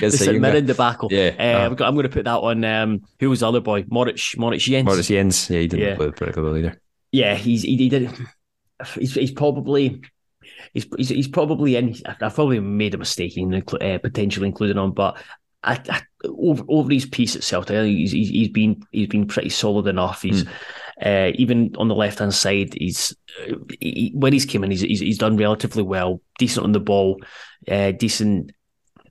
the St Mirren debacle. Yeah, uh, uh, I'm going to put that on. Um, who was the other boy? Moritz Moritz Jenz. Moritz Jenz. Yeah, he didn't yeah. play particularly well either. Yeah, he's he, he did. He's, he's probably he's, he's he's probably in. I've probably made a mistake in uh, potentially including him, but I, I, over over his piece at Celtic, he's, he's he's been he's been pretty solid enough. He's mm. Uh, even on the left hand side. He's he, when he's came in, he's, he's, he's done relatively well, decent on the ball, uh, decent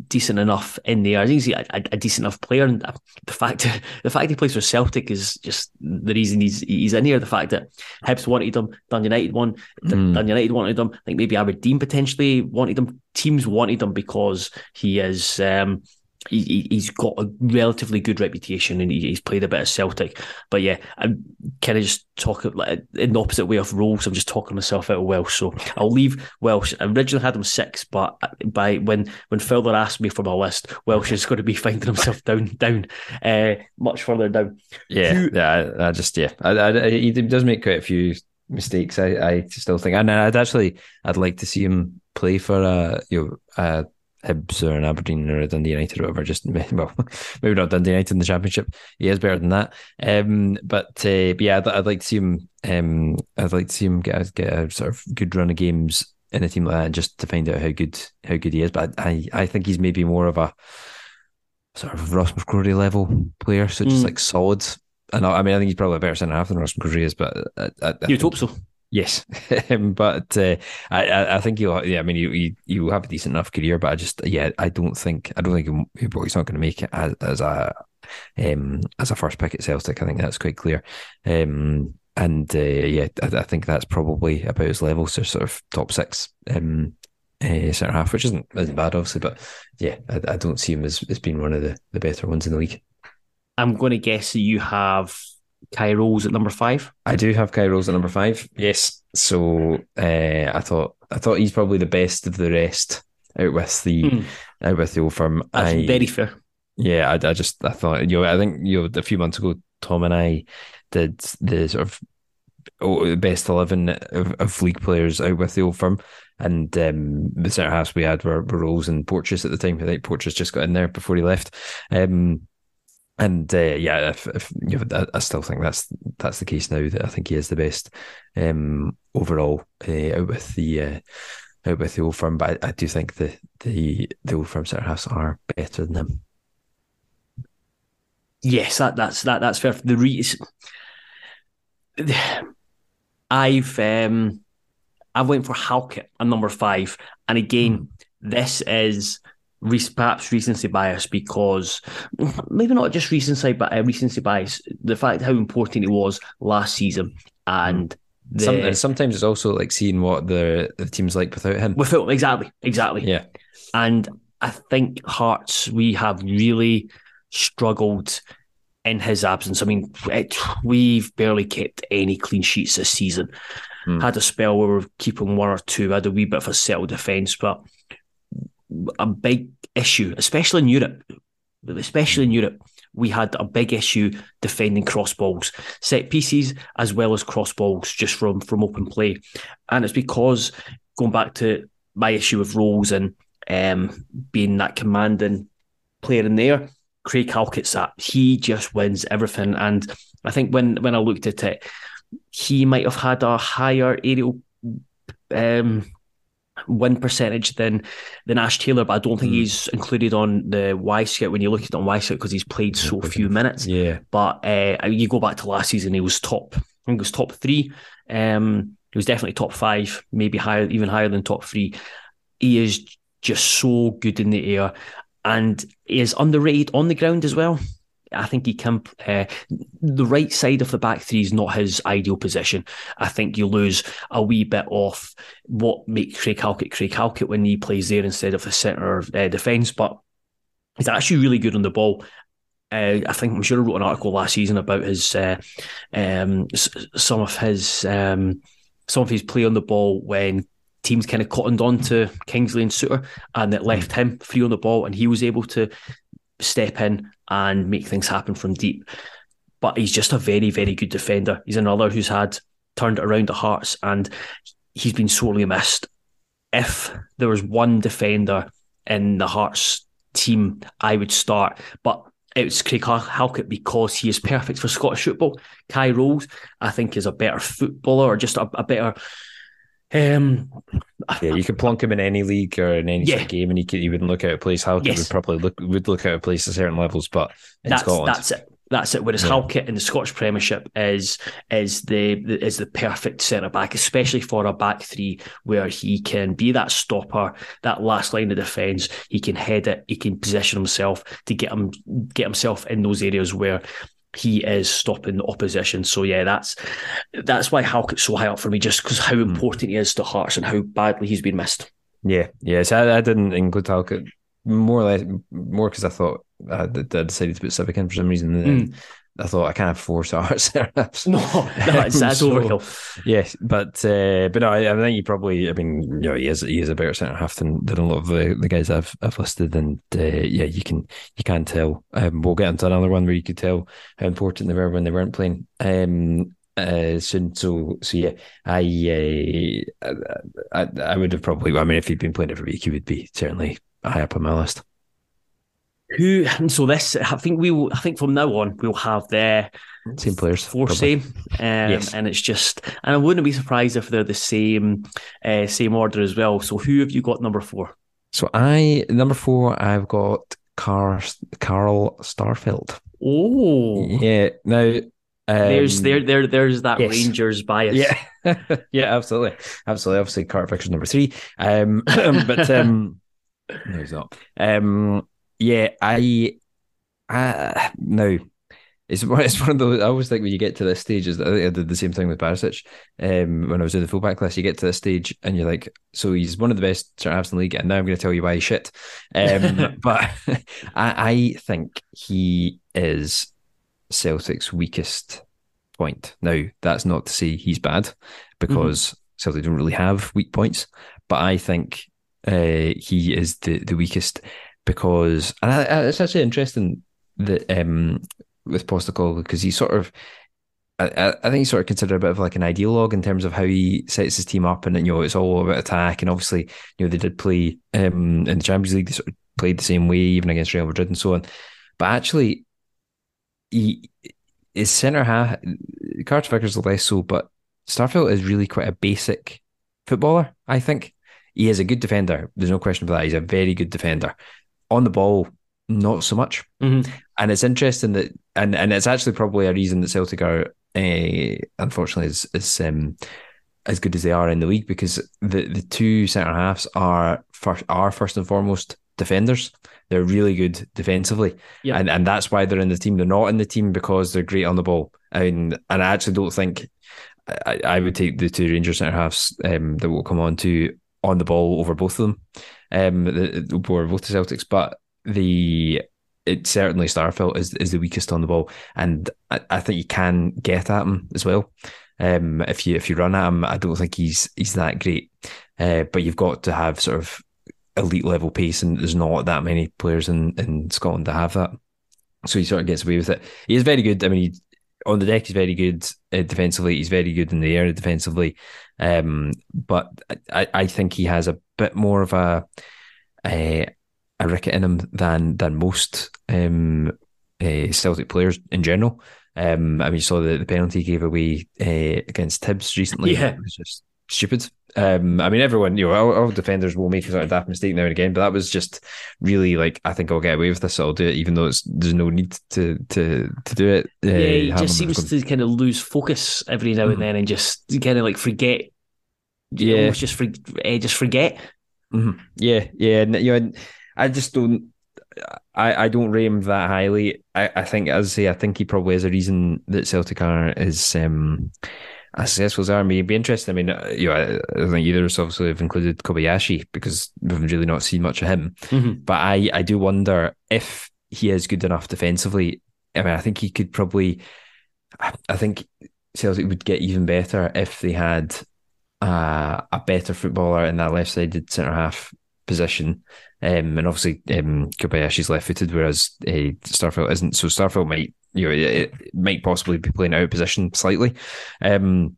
decent enough in there. I think he's a, a, decent enough player, and the fact the fact he plays for Celtic is just the reason he's he's in here. The fact that Hibs wanted him, Dun United won, mm. Dun United wanted him. I think maybe Aberdeen potentially wanted him. Teams wanted him because he is. Um, he, he's got a relatively good reputation and he's played a bit of Celtic. But yeah, I'm kind of just talking like in the opposite way of Rowles. I'm just talking myself out of Welsh. So I'll leave Welsh. I originally had him six, but by when when Fowler asked me for my list, Welsh is going to be finding himself down down uh, much further down. Yeah, Who, yeah. I, I, just yeah, I, I, he does make quite a few mistakes. I, I still think, and I'd actually I'd like to see him play for a you know a Hibs or an Aberdeen or a Dundee United or whatever. Just well, maybe not Dundee United in the Championship. He is better than that. Um, but, uh, but yeah, I'd, I'd, like to see him. Um, I'd like to see him get a, get a sort of good run of games in a team like that, just to find out how good how good he is. But I I think he's maybe more of a sort of Ross McCrorie level player, so just mm. like solid. And I, I mean, I think he's probably a better centre half than Ross McCrorie is, but I, I, you'd hope so. Yes, but uh, I I think he'll yeah I mean you you have a decent enough career, but I just yeah I don't think I don't think he's not going to make it as, as a um as a first pick at Celtic. I think that's quite clear. Um, and uh, yeah, I, I, think that's probably about his level, so sort of top six um, uh, centre half, which isn't isn't bad obviously, but yeah, I, I don't see him as, as being one of the, the better ones in the league. I'm going to guess that you have Kye Rowles at number five? I do have Kye Rowles at number five. Yes. So uh, I thought I thought he's probably the best of the rest out with the mm. out with the old firm. That's I, very fair. Yeah, I, I just I thought you know I think you know a few months ago Tom and I did the sort of oh, best eleven of, of league players out with the old firm, And um, the centre halves we had were, were Rowles and Porteous at the time. I think Porteous just got in there before he left. Um, and uh, yeah, if, if, you know, I, I, still think that's that's the case now. That I think he is the best um, overall uh, out with the uh, out with the old firm. But I, I, do think the the the old firm centre halves are better than him. Yes, that that's that that's fair. The reason I've um I've went for Halkett at number five, and again, mm. this is perhaps recency bias because maybe not just recency, but uh, recency bias. The fact how important it was last season, and the, Some, sometimes it's also like seeing what the the team's like without him. Without exactly, exactly, yeah. And I think Hearts we have really struggled in his absence. I mean, it, we've barely kept any clean sheets this season. Hmm. Had a spell where we are keeping one or two. Had a wee bit of a settled defence, but a big issue, especially in Europe, especially in Europe, we had a big issue defending cross balls, set pieces as well as cross balls just from from open play, and it's because going back to my issue with Rowles and um, being that commanding player in there, Craig Halkett's that he just wins everything, and I think when when I looked at it, he might have had a higher aerial um, win percentage than than Ash Taylor, but I don't think mm. he's included on the Wyscout when you look at it on Wyscout because he's played so few minutes. Yeah, but uh, you go back to last season, he was top. I think he was top three. Um, he was definitely top five, maybe higher, even higher than top three. He is just so good in the air, and he is underrated on the ground as well. I think he can. Uh, the right side of the back three is not his ideal position. I think you lose a wee bit off what makes Craig Halkett Craig Halkett when he plays there instead of the centre uh, defence. But he's actually really good on the ball. Uh, I think I'm sure I wrote an article last season about his uh, um, some of his um, some of his play on the ball when teams kind of cottoned on to Kingsley and Souttar and it left him free on the ball and he was able to step in and make things happen from deep. But he's just a very, very good defender. He's another who's had turned around the Hearts and he's been sorely missed. If there was one defender in the Hearts team, I would start. But it's Craig Halkett because he is perfect for Scottish football. Kye Rowles, I think, is a better footballer or just a, a better um, yeah, you could plunk him in any league or in any yeah. game, and he could he wouldn't look out of place. Halkett yes. would probably look would look out of place at certain levels, but in that's, Scotland, that's it. That's it. Whereas yeah. Halkett in the Scottish Premiership is is the, the is the perfect centre back, especially for a back three where he can be that stopper, that last line of defence. He can head it. He can position himself to get him get himself in those areas where he is stopping the opposition. So yeah, that's that's why Halkett's so high up for me, just because how hmm. important he is to Hearts and how badly he's been missed. Yeah, yeah. So I, I didn't include Halkett more or less more because I thought I, I, decided to put Sibbick in for some reason. Mm. I thought I can't have four stars there. no, no, that's, that's so, overkill. Yes, but uh, but no, I, I, think he probably. I mean, you know, he is he is a better centre half than, than a lot of the, the guys I've I've listed, and uh, yeah, you can you can tell. Um, we'll get into another one where you could tell how important they were when they weren't playing. Um, uh, soon. So, so yeah, I, uh, I, I would have probably. I mean, if he'd been playing every week, he would be certainly high up on my list who and so this I think we will I think from now on we'll have their same players four probably. same um, yes. and it's just and I wouldn't be surprised if they're the same uh, same order as well so who have you got number four so I number four I've got Car Carl Starfelt. oh yeah now um, there's there there there's that yes. Rangers bias. Yeah, yeah, absolutely, absolutely. Obviously, Carter Vickers's number three. Um, but um, no, he's not. Um, yeah, I, I no, it's it's one of those. I always think when you get to this stage, is I, I did the same thing with Barisic. Um, when I was in the fullback class, you get to this stage and you're like, so he's one of the best centre halves in the league, and now I'm going to tell you why he's shit. Um, but I, I think he is Celtic's weakest point. Now, that's not to say he's bad because mm-hmm. Celtic don't really have weak points, but I think uh, he is the, the weakest because and I, I, it's actually interesting that um, with Postecoglou because he sort of I, I think he's sort of considered a bit of like an ideologue in terms of how he sets his team up, and you know it's all about attack. And obviously, you know they did play um, in the Champions League; they sort of played the same way, even against Real Madrid and so on. But actually, he is centre half. Carter Vickers less so, but Starfelt is really quite a basic footballer. I think he is a good defender. There's no question about that. He's a very good defender. On the ball, not so much. Mm-hmm. And it's interesting that, and and it's actually probably a reason that Celtic are, uh, unfortunately, is is um, as good as they are in the league because the the two centre halves are first are first and foremost defenders. They're really good defensively, Yeah. and and that's why they're in the team. They're not in the team because they're great on the ball. And and I actually don't think I, I would take the two Rangers centre halves um, that we'll come on to on the ball over both of them, um, over both the Celtics. But the it certainly Starfelt is is the weakest on the ball, and I, I think you can get at him as well. Um, if you if you run at him, I don't think he's he's that great. Uh, but you've got to have sort of elite level pace, and there's not that many players in, in Scotland to have that. So he sort of gets away with it. He is very good. I mean, he, on the deck, he's very good uh, defensively. He's very good in the air defensively. Um, but I, I think he has a bit more of a a, a ricket in him than than most um, uh, Celtic players in general. Um, I mean, you saw the, the penalty he gave away uh, against Hibs recently. Yeah. It was just stupid. Um, I mean, everyone, you know, all, all defenders will make a sort of daft mistake now and again, but that was just really like, I think I'll get away with this. I'll do it, even though it's there's no need to to to do it. Uh, yeah, he just seems to kind of lose focus every now and then, and just kind of like forget. Yeah. almost just for, uh, just forget. Mhm. Yeah, yeah, and, you know, I just don't. I, I don't rate him that highly. I, I think, as I say, I think he probably is a reason that Celtic are is um, as successful as they are. I mean, it'd be interesting. I mean, uh, you know, I, I think either of us obviously have included Kobayashi because we've really not seen much of him. Mhm. But I, I do wonder if he is good enough defensively. I mean, I think he could probably. I I think Celtic would get even better if they had uh, a better footballer in that left-sided centre half position. Um, and obviously, um, Kobayashi's left-footed, whereas uh, Starfelt isn't. So Starfelt might, you know, it, it might possibly be playing out of position slightly. Um,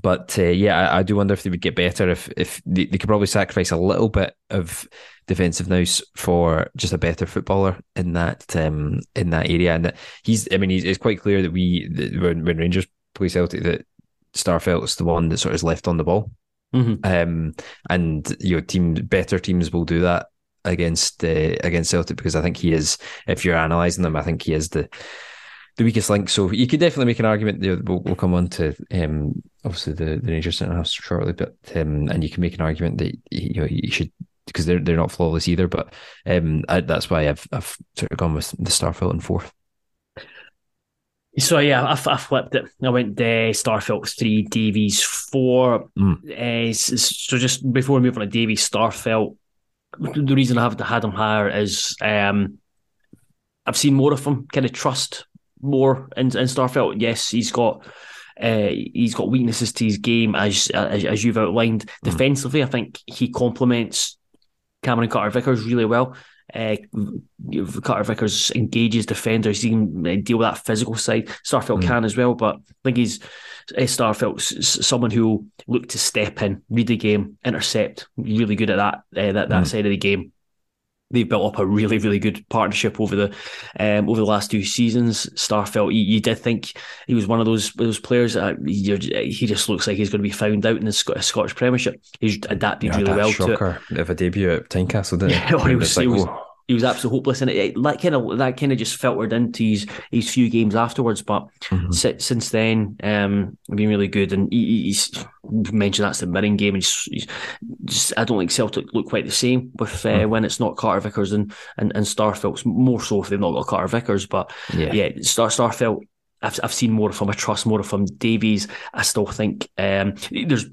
but uh, yeah, I, I do wonder if they would get better if if they, they could probably sacrifice a little bit of defensive nous for just a better footballer in that um, in that area. And that he's, I mean, he's, it's quite clear that we that when, when Rangers play Celtic that Starfelt is the one that sort of is left on the ball. Mhm. Um, and you know, team better teams will do that against uh, against Celtic because I think he is. If you're analysing them, I think he is the the weakest link. So you could definitely make an argument. there. we'll, we'll come on to um, obviously the the Rangers centre half shortly, but um, and you can make an argument that you know you should because they're they're not flawless either. But um, I, that's why I've I've sort of gone with the Starfelt and fourth. So yeah, I, I flipped it. I went uh, Starfelt three, Davies four. Mm. Uh, so just before we move on to Davies, Starfelt. The reason I haven't had him higher is um, I've seen more of him. Kind of trust more in, in Starfelt. Yes, he's got uh, he's got weaknesses to his game as as, as you've outlined. Defensively, I think he complements Cameron Carter Vickers really well. Uh, Carter Vickers engages defenders. He can uh, deal with that physical side. Starfelt Mm. can as well, but I think he's uh, Starfelt's someone who look to step in, read the game, intercept. Really good at that uh, that that Mm. side of the game. They've built up a really, really good partnership over the um, over the last two seasons. Starfelt, you, you did think he was one of those those players. You he just looks like he's going to be found out in the Sc- Scottish Premiership. He's adapted Yeah, really well to it. shocker of a debut at Tynecastle, didn't Yeah, well, he it? was- like, he was-. He was absolutely hopeless, and it, it that kind of that kind of just filtered into his his few games afterwards. But Mhm. si- since then, um, been really good. And he, he- he's mentioned that's the Mirren game, and he's, he's just, I don't think Celtic look quite the same with uh, Mm. when it's not Carter Vickers and and, and Starfelt's more so if they've not got Carter Vickers. But yeah, yeah, Star Starfelt. I've, I've seen more of him. I trust more of him. Davies, I still think um, there's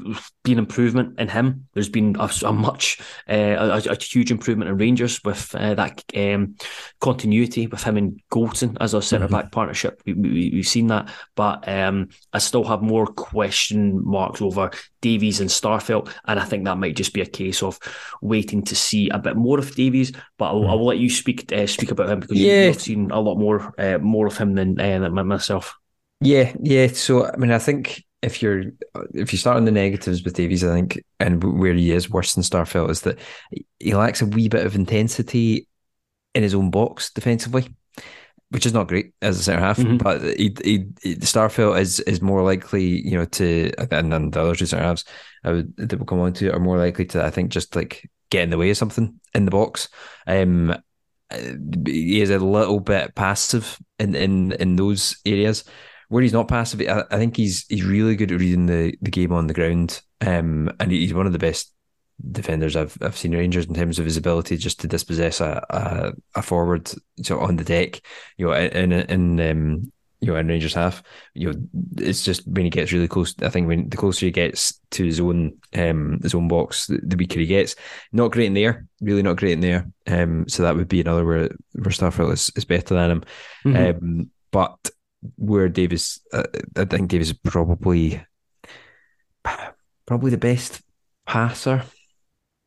been improvement in him. There's been a, a much, uh, a, a huge improvement in Rangers with uh, that um, continuity with him and Goldson as a centre back partnership. We, we, we've seen that, but um, I still have more question marks over Davies and Starfelt, and I think that might just be a case of waiting to see a bit more of Davies. But I'll, I'll let you speak uh, speak about him because Yeah. you've seen a lot more uh, more of him than, uh, than myself. Yeah, yeah. So I mean, I think if you're if you start on the negatives with Davies, I think, and where he is worse than Starfelt is that he lacks a wee bit of intensity in his own box defensively, which is not great as a centre half. Mm-hmm. But he, he, he, Starfelt is is more likely, you know, to and, and the other two centre halves I would that will come on to are more likely to, I think, just like get in the way of something in the box. Um, he is a little bit passive in in in those areas where he's not passive, I, I, think he's he's really good at reading the, the game on the ground. Um, and he's one of the best defenders I've I've seen Rangers in terms of his ability just to dispossess a a, a forward so on the deck. You know, in in um, you know, in Rangers half, you know, it's just when he gets really close. I think when the closer he gets to his own um his own box, the, the weaker he gets. Not great in there, really not great in there. Um, so that would be another where where Starfelt is, is better than him. Mm-hmm. Um, but where Davies, uh, I think Davies is probably probably the best passer,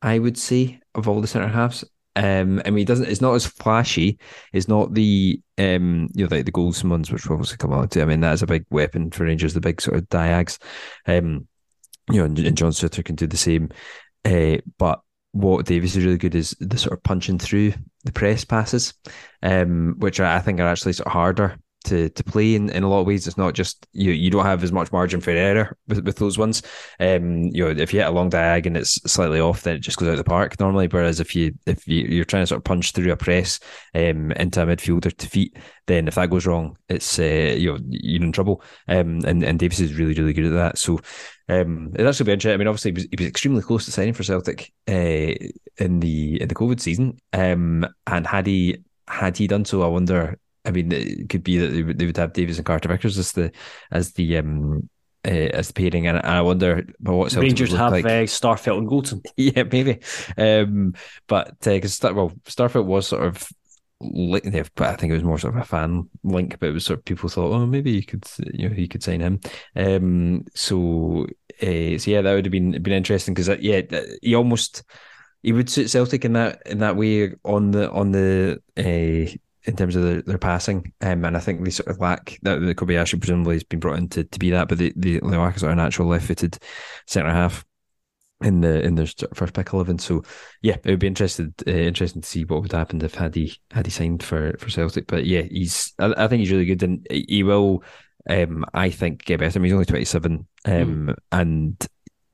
I would say, of all the centre halves. Um, I mean, he doesn't. It's not as flashy. It's not the um, you know, like the goals ones, which we'll obviously come on to. I mean, that is a big weapon for Rangers. The big sort of diags. Um, you know, and, and John Souttar can do the same. Uh, but what Davies is really good is the sort of punching through the press passes, um, which I think are actually sort of harder to to play in, in a lot of ways. It's not just you you don't have as much margin for error with, with those ones. Um, you know, if you hit a long diag and it's slightly off, then it just goes out of the park normally. Whereas if you if you, you're trying to sort of punch through a press um, into a midfielder to feet, then if that goes wrong, it's uh, you know you're in trouble. Um, and and Davies is really really good at that. So. Um, it actually be interesting. I mean, obviously, he was, he was extremely close to signing for Celtic uh, in the in the COVID season. Um, and had he had he done so, I wonder I mean, it could be that they would, they would have Davies and Carter Vickers as the as the um uh, as the pairing, and, I wonder what Rangers have like. uh, Starfelt and Goldson. yeah, maybe. Um, but because uh, well, Starfelt was sort of. But I think it was more sort of a fan link, but it was sort of people thought, oh, maybe you could, you know, he could sign him. Um, so, uh, so yeah, that would have been been interesting because, uh, yeah, he almost he would suit Celtic in that in that way on the on the uh, in terms of their, their passing. Um, and I think they sort of lack that the Kobayashi presumably has been brought in to, to be that, but the the Lewakas are a natural left footed centre half in the in their first pick eleven. So yeah, it would be interested uh, interesting to see what would happen if had he had he signed for for Celtic. But yeah, he's I, I think he's really good and he will. Um, I think get better. I mean, he's only twenty seven, um, mm. and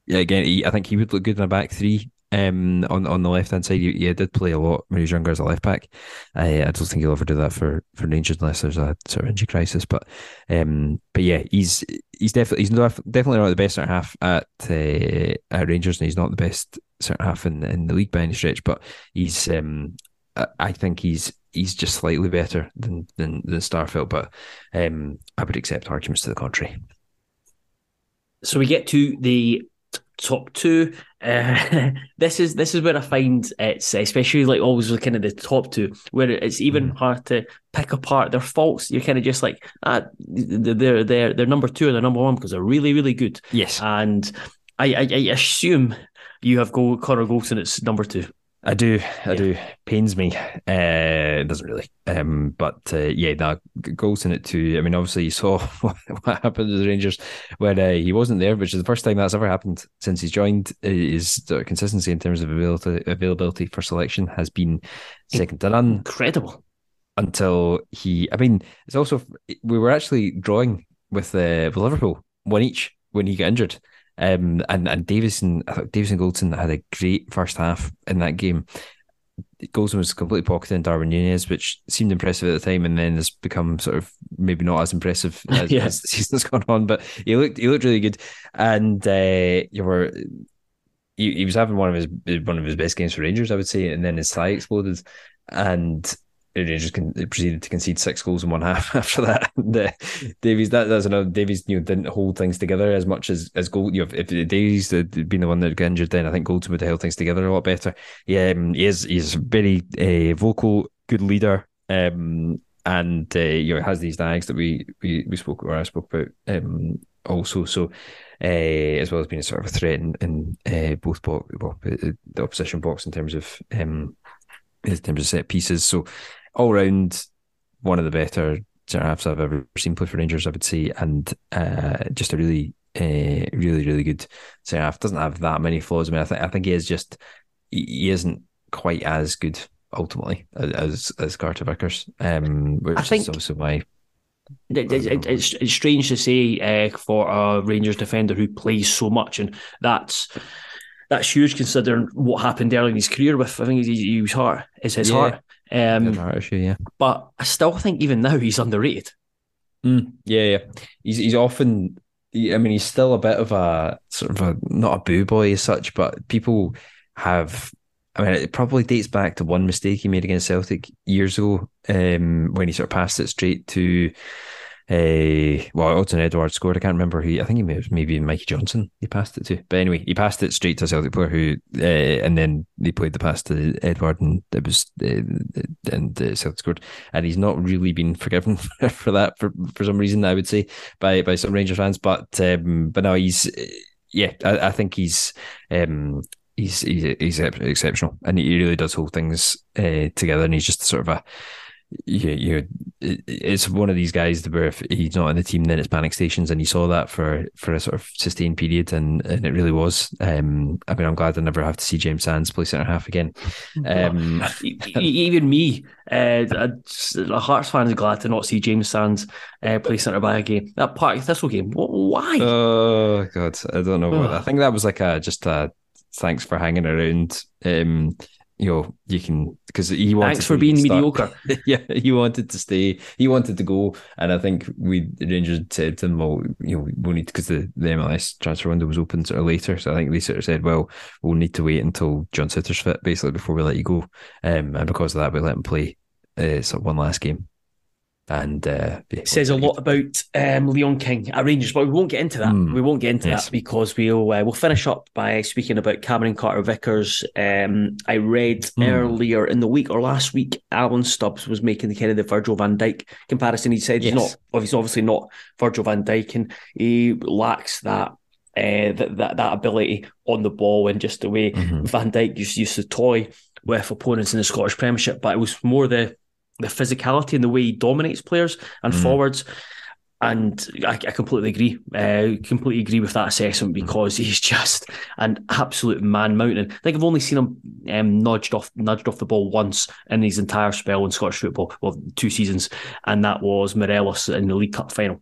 again, he, I think he would look good in a back three um, on on the left hand side. He, he, did play a lot when he was younger as a left back. I, I don't think he'll ever do that for for Rangers unless there's a sort of injury crisis. But um, but yeah, he's he's definitely he's not, definitely not the best centre half at uh, at Rangers, and he's not the best centre half in, in the league by any stretch. But he's um, I think he's he's just slightly better than than, than Starfelt. But um, I would accept arguments to the contrary. So we get to the top two. Uh, this is this is where I find it's especially like always looking at the top two, where it's even mm. hard to pick apart their faults. You're kind of just like, ah, they're they're they're number two or they're number one because they're really really good. Yes, and I I, I assume you have go Connor Goldson. It's number two. I do, I yeah. do. Pains me. Uh, it doesn't really. Um, but uh, yeah, that goals in it too. I mean, obviously you saw what, what happened to the Rangers when uh, he wasn't there, which is the first time that's ever happened since he's joined. His consistency in terms of availability, availability for selection has been second to none. Incredible. Until he, I mean, it's also we were actually drawing with uh, with Liverpool one each when he got injured. Um, and and Davison, I thought Davison Goldson had a great first half in that game. Goldson was completely pocketed in Darwin Nunez, which seemed impressive at the time, and then has become sort of maybe not as impressive as, yeah. as the season's gone on. But he looked he looked really good, and uh, you were he, he was having one of his one of his best games for Rangers, I would say, and then his thigh exploded, and Rangers con- proceeded to concede six goals in one half after that. And, uh, Davies, that, that's another. Davies, you know, didn't hold things together as much as as Gold. You know, if, if Davies had been the one that got injured, then I think Goldson would have held things together a lot better. Yeah, um, he is. He's very uh, vocal, good leader, um, and uh, you know has these diags that we we we spoke or I spoke about um, also. So. Uh, as well as being a sort of a threat in, in uh, both box, well, the opposition box in terms of um, in terms of set pieces. So all round one of the better centre halves I've ever seen play for Rangers. I would say, and uh, just a really, uh, really, really good centre half. Doesn't have that many flaws. I mean, I think I think he is just he isn't quite as good ultimately as as Carter Vickers. Um, which I think, is also why. It, it, it's, it's strange to say uh, for a Rangers defender who plays so much, and that's that's huge considering what happened early in his career with. I think he, he was heart is his Yeah. heart. Um, issue, yeah. but I still think even now he's underrated. Mm, yeah, yeah. He's he's often. I mean, he's still a bit of a sort of a not a boo boy as such, but people have. I mean, it probably dates back to one mistake he made against Celtic years ago, um, when he sort of passed it straight to. Uh, well, Odsonne Edouard scored. I can't remember who. I think he may maybe Mikey Johnston. He passed it to, but anyway, he passed it straight to a Celtic player who, uh, and then they played the pass to Edouard, and it was uh, and uh, Celtic scored. And he's not really been forgiven for that for for some reason. I would say by by some Rangers fans, but um, but no, he's yeah. I, I think he's um, he's he's he's exceptional, and he really does hold things uh, together. And he's just sort of a you, you it's one of these guys where if he's not in the team, then it's panic stations, and you saw that for for a sort of sustained period, and and it really was. Um, I mean, I'm glad I never have to see James Sands play centre half again. Um, even me, uh, a- Hearts fan is glad to not see James Sands uh, play centre back again. That Partick Thistle game, wh- why? Oh God, I don't know. What, I think that was like a just a thanks for hanging around. Um, you know, you can because he wanted. Thanks for being start- mediocre. yeah, he wanted to stay. He wanted to go, and I think we Rangers said to him, "Well, you know, we'll need because the, the MLS transfer window was open sort of later." So I think they sort of said, "Well, we'll need to wait until John Souttar's fit, basically, before we let you go." Um, and because of that, we let him play uh, sort of one last game. And uh, yeah, says a lot about um, Leon King at Rangers, but we won't get into that. Mm. We won't get into Yes. that because we'll uh, we'll finish up by speaking about Cameron Carter Vickers. Um, I read Mm. earlier in the week or last week, Alan Stubbs was making the kind of the Virgil Van Dijk comparison. He said he's not, he's obviously not Virgil Van Dijk, and he lacks that. Uh, that, that that ability on the ball and just the way Mhm. Van Dijk used, used to toy with opponents in the Scottish Premiership, but it was more the the physicality and the way he dominates players and Mm. forwards. And I, I completely agree. Uh, completely agree with that assessment because he's just an absolute man mountain. I think I've only seen him um, nudged off nudged off the ball once in his entire spell in Scottish football, well, two seasons, and that was Morelos in the League Cup final.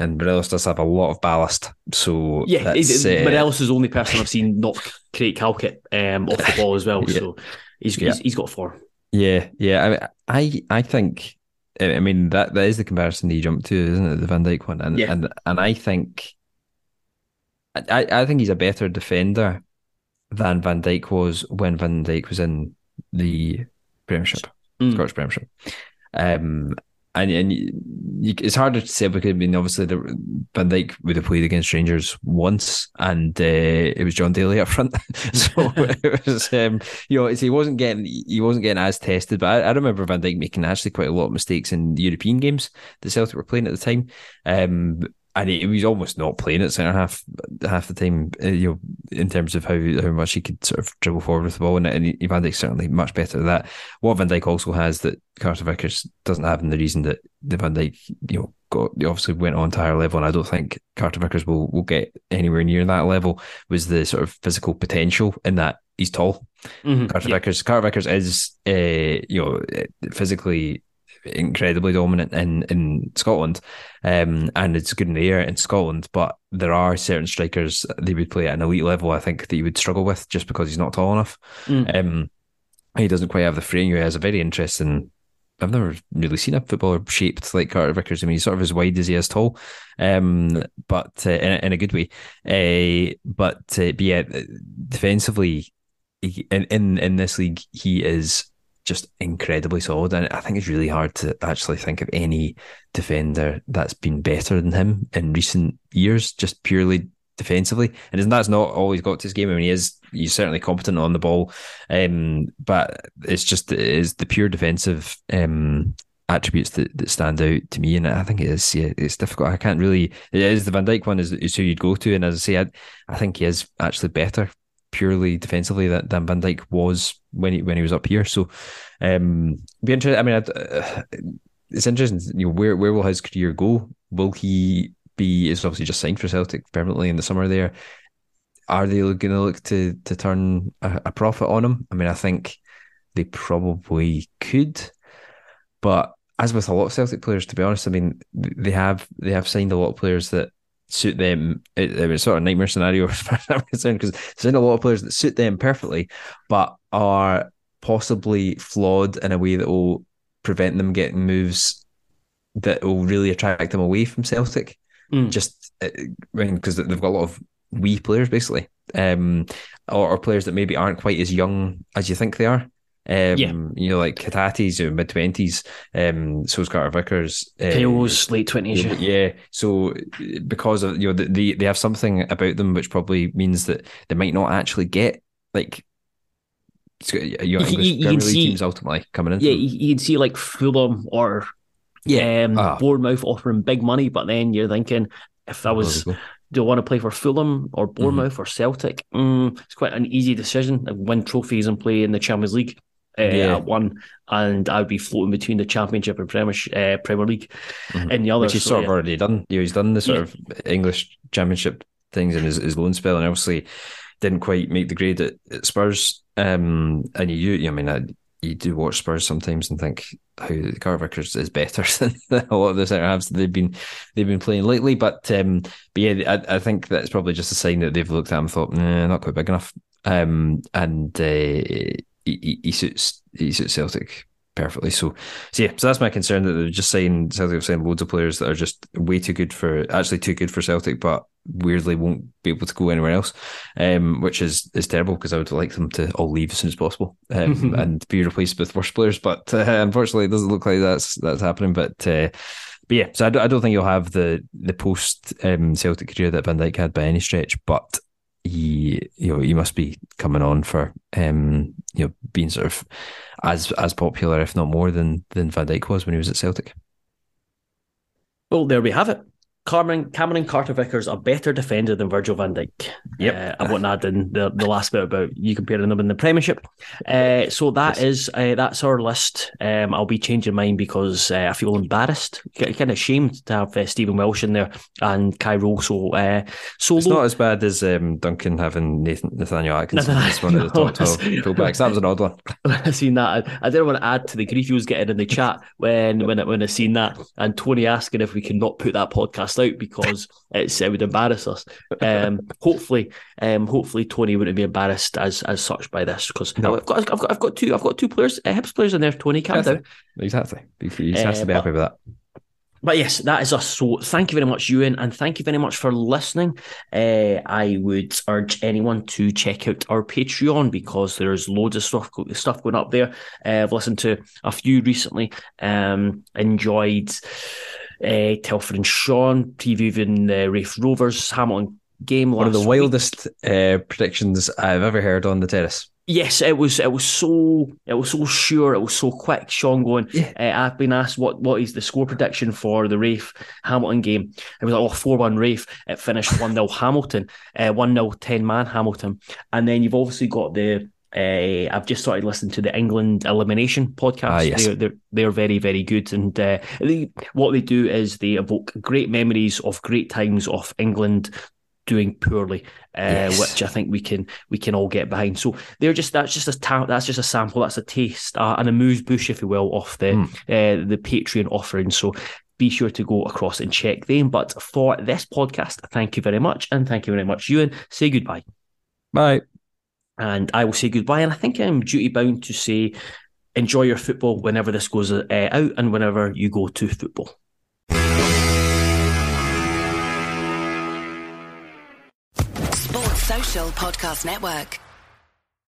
and Morelos does have a lot of ballast, so Yeah, that's, uh, Morelos is the only person I've seen not create Calkett um, off the ball as well. Yeah. So he's, Yeah. he's he's got form. Yeah, yeah. I I I think I mean that that is the comparison that you jumped to, isn't it? The Van Dijk one, and Yeah. and and I think I I think he's a better defender than Van Dijk was when Van Dijk was in the Premiership, Mm. Scottish Premiership. Um, and and you, it's harder to say because I mean, obviously, the Van Dijk would have played against Rangers once, and uh, it was John Daly up front, so it was um, you know, he wasn't getting he wasn't getting as tested. But I, I remember Van Dijk making actually quite a lot of mistakes in European games that Celtic were playing at the time. Um, and he, was almost not playing at centre half half the time. uh, you know, in terms of how how much he could sort of dribble forward with the ball, and, and Van Dijk's certainly much better at that. What Van Dijk also has that Carter Vickers doesn't have, and the reason that the Van Dijk, you know, got obviously went on to a higher level, and I don't think Carter Vickers will will get anywhere near that level. Was the sort of physical potential in that he's tall. Mhm. Carter Yeah. Vickers. Carter Vickers is, uh, you know, physically incredibly dominant in in Scotland, um, and it's good in the air in Scotland. But there are certain strikers they would play at an elite level. I think that you would struggle with just because he's not tall enough. Mm. Um, he doesn't quite have the frame. He has a very interesting. I've never really seen a footballer shaped like Carter Vickers. I mean, he's sort of as wide as he is tall, um, but uh, in, a, in a good way. Uh, but, uh, but yeah, defensively, he, in, in in this league, he is just incredibly solid, and I think it's really hard to actually think of any defender that's been better than him in recent years, just purely defensively. And isn't that's not always got to his game. I mean, he is he's certainly competent on the ball, um, but it's just is the pure defensive um, attributes that, that stand out to me. And I think it is yeah, it's difficult. I can't really. It is the Van Dijk one is, is who you'd go to, and as I say, I, I think he is actually better purely defensively that than Van Dijk was when he when he was up here. So, um, be interested. I mean, uh, it's interesting. You know, where where will his career go? Will he be? Is obviously just signed for Celtic permanently in the summer. There, are they going to look to to turn a, a profit on him? I mean, I think they probably could, but as with a lot of Celtic players, to be honest, I mean, they have they have signed a lot of players that suit them. It, it was sort of a nightmare scenario as far as I'm concerned because there's a lot of players that suit them perfectly, but are possibly flawed in a way that will prevent them getting moves that will really attract them away from Celtic. Mm. Just uh, I mean, because they've got a lot of wee players basically, um, or, or, players that maybe aren't quite as young as you think they are. Um, yeah. you know, like Hatate's mid twenties. Um, so's Carter Vickers. Uh, Kyo's late twenties. Yeah, yeah. So because of you know they they have something about them which probably means that they might not actually get like your English you, Premier League see, teams ultimately coming in. Yeah, you can see like Fulham or yeah, um, ah. Bournemouth offering big money, but then you're thinking if I was do I want to play for Fulham or Bournemouth mm-hmm. or Celtic? Mm, it's quite an easy decision. win trophies and play in the Champions League uh, yeah. at one, and I would be floating between the Championship and Premier uh, Premier League mm-hmm. in the other. Which he's so, sort yeah. of already done. You know, he's done the sort yeah. of English Championship things in his, his loan spell, and obviously didn't quite make the grade at, at Spurs. Um, and you, you, I mean, I, you do watch Spurs sometimes and think how Carter Vickers is better than a lot of the centre halves that they've been they've been playing lately. But um, but yeah, I, I think that's probably just a sign that they've looked at and thought, nah, not quite big enough. Um, and uh, he, he suits he suits Celtic perfectly. So, so yeah, so that's my concern that they're just saying Celtic have signed loads of players that are just way too good for actually too good for Celtic, but weirdly won't be able to go anywhere else, um, which is is terrible because I would like them to all leave as soon as possible um, and be replaced with worse players. But uh, unfortunately, it doesn't look like that's that's happening. But uh, but yeah, so I don't, I don't think you'll have the the post um, Celtic career that Van Dijk had by any stretch, but he you know he must be coming on for um you know being sort of as as popular if not more than than Van Dijk was when he was at Celtic. Well, there we have it. Cameron, Cameron Carter Vickers a better defender than Virgil van Dijk. Yep. Uh, I won't add in the, the last bit about you comparing them in the Premiership. Uh, so that yes. is uh, that's our list. Um, I'll be changing mine because uh, I feel embarrassed, kind of ashamed to have uh, Stephen Welsh in there and Kyril. So uh, solo. It's not as bad as um, Duncan having Nathan, Nathaniel Atkinson as one of the top twelve fullbacks. That was an odd one. I seen that. I, I, didn't want to add to the grief you was getting in the chat when when I, when I seen that and Tony asking if we can not put that podcast out because it's it would embarrass us. Um, hopefully, um, hopefully Tony wouldn't be embarrassed as as such by this because no. I've got I've got I've got two I've got two players uh, Hibs players in there. Tony, calm exactly. down. Exactly, he has uh, to be happy with that. But yes, that is us. So thank you very much, Euan, and thank you very much for listening. Uh, I would urge anyone to check out our Patreon because there's loads of stuff stuff going up there. Uh, I've listened to a few recently. Um, enjoyed uh, Telford and Sean previewing the Raith Rovers Hamilton game. One of the wildest uh, predictions I've ever heard on the terrace. Yes, it was. It was so. It was so sure. It was so quick. Sean going. Yeah. Uh, I've been asked what what is the score prediction for the Raith Hamilton game. It was like oh four one Raith. It finished one 0 Hamilton. Uh, one 0 10 man Hamilton. And then you've obviously got the uh, I've just started listening to the England Elimination podcast. Ah, yes. they're, they're, they're very very good, and uh, they, what they do is they evoke great memories of great times of England doing poorly, uh, yes. which I think we can we can all get behind. So they're just that's just a ta- that's just a sample, that's a taste uh, and amuse-bouche, if you will, of the mm. uh, the Patreon offering. So be sure to go across and check them. But for this podcast, thank you very much, and thank you very much, Euan. Say goodbye. Bye. And I will say goodbye. And I think I'm duty bound to say enjoy your football whenever this goes uh, out and whenever you go to football. Sports Social Podcast Network.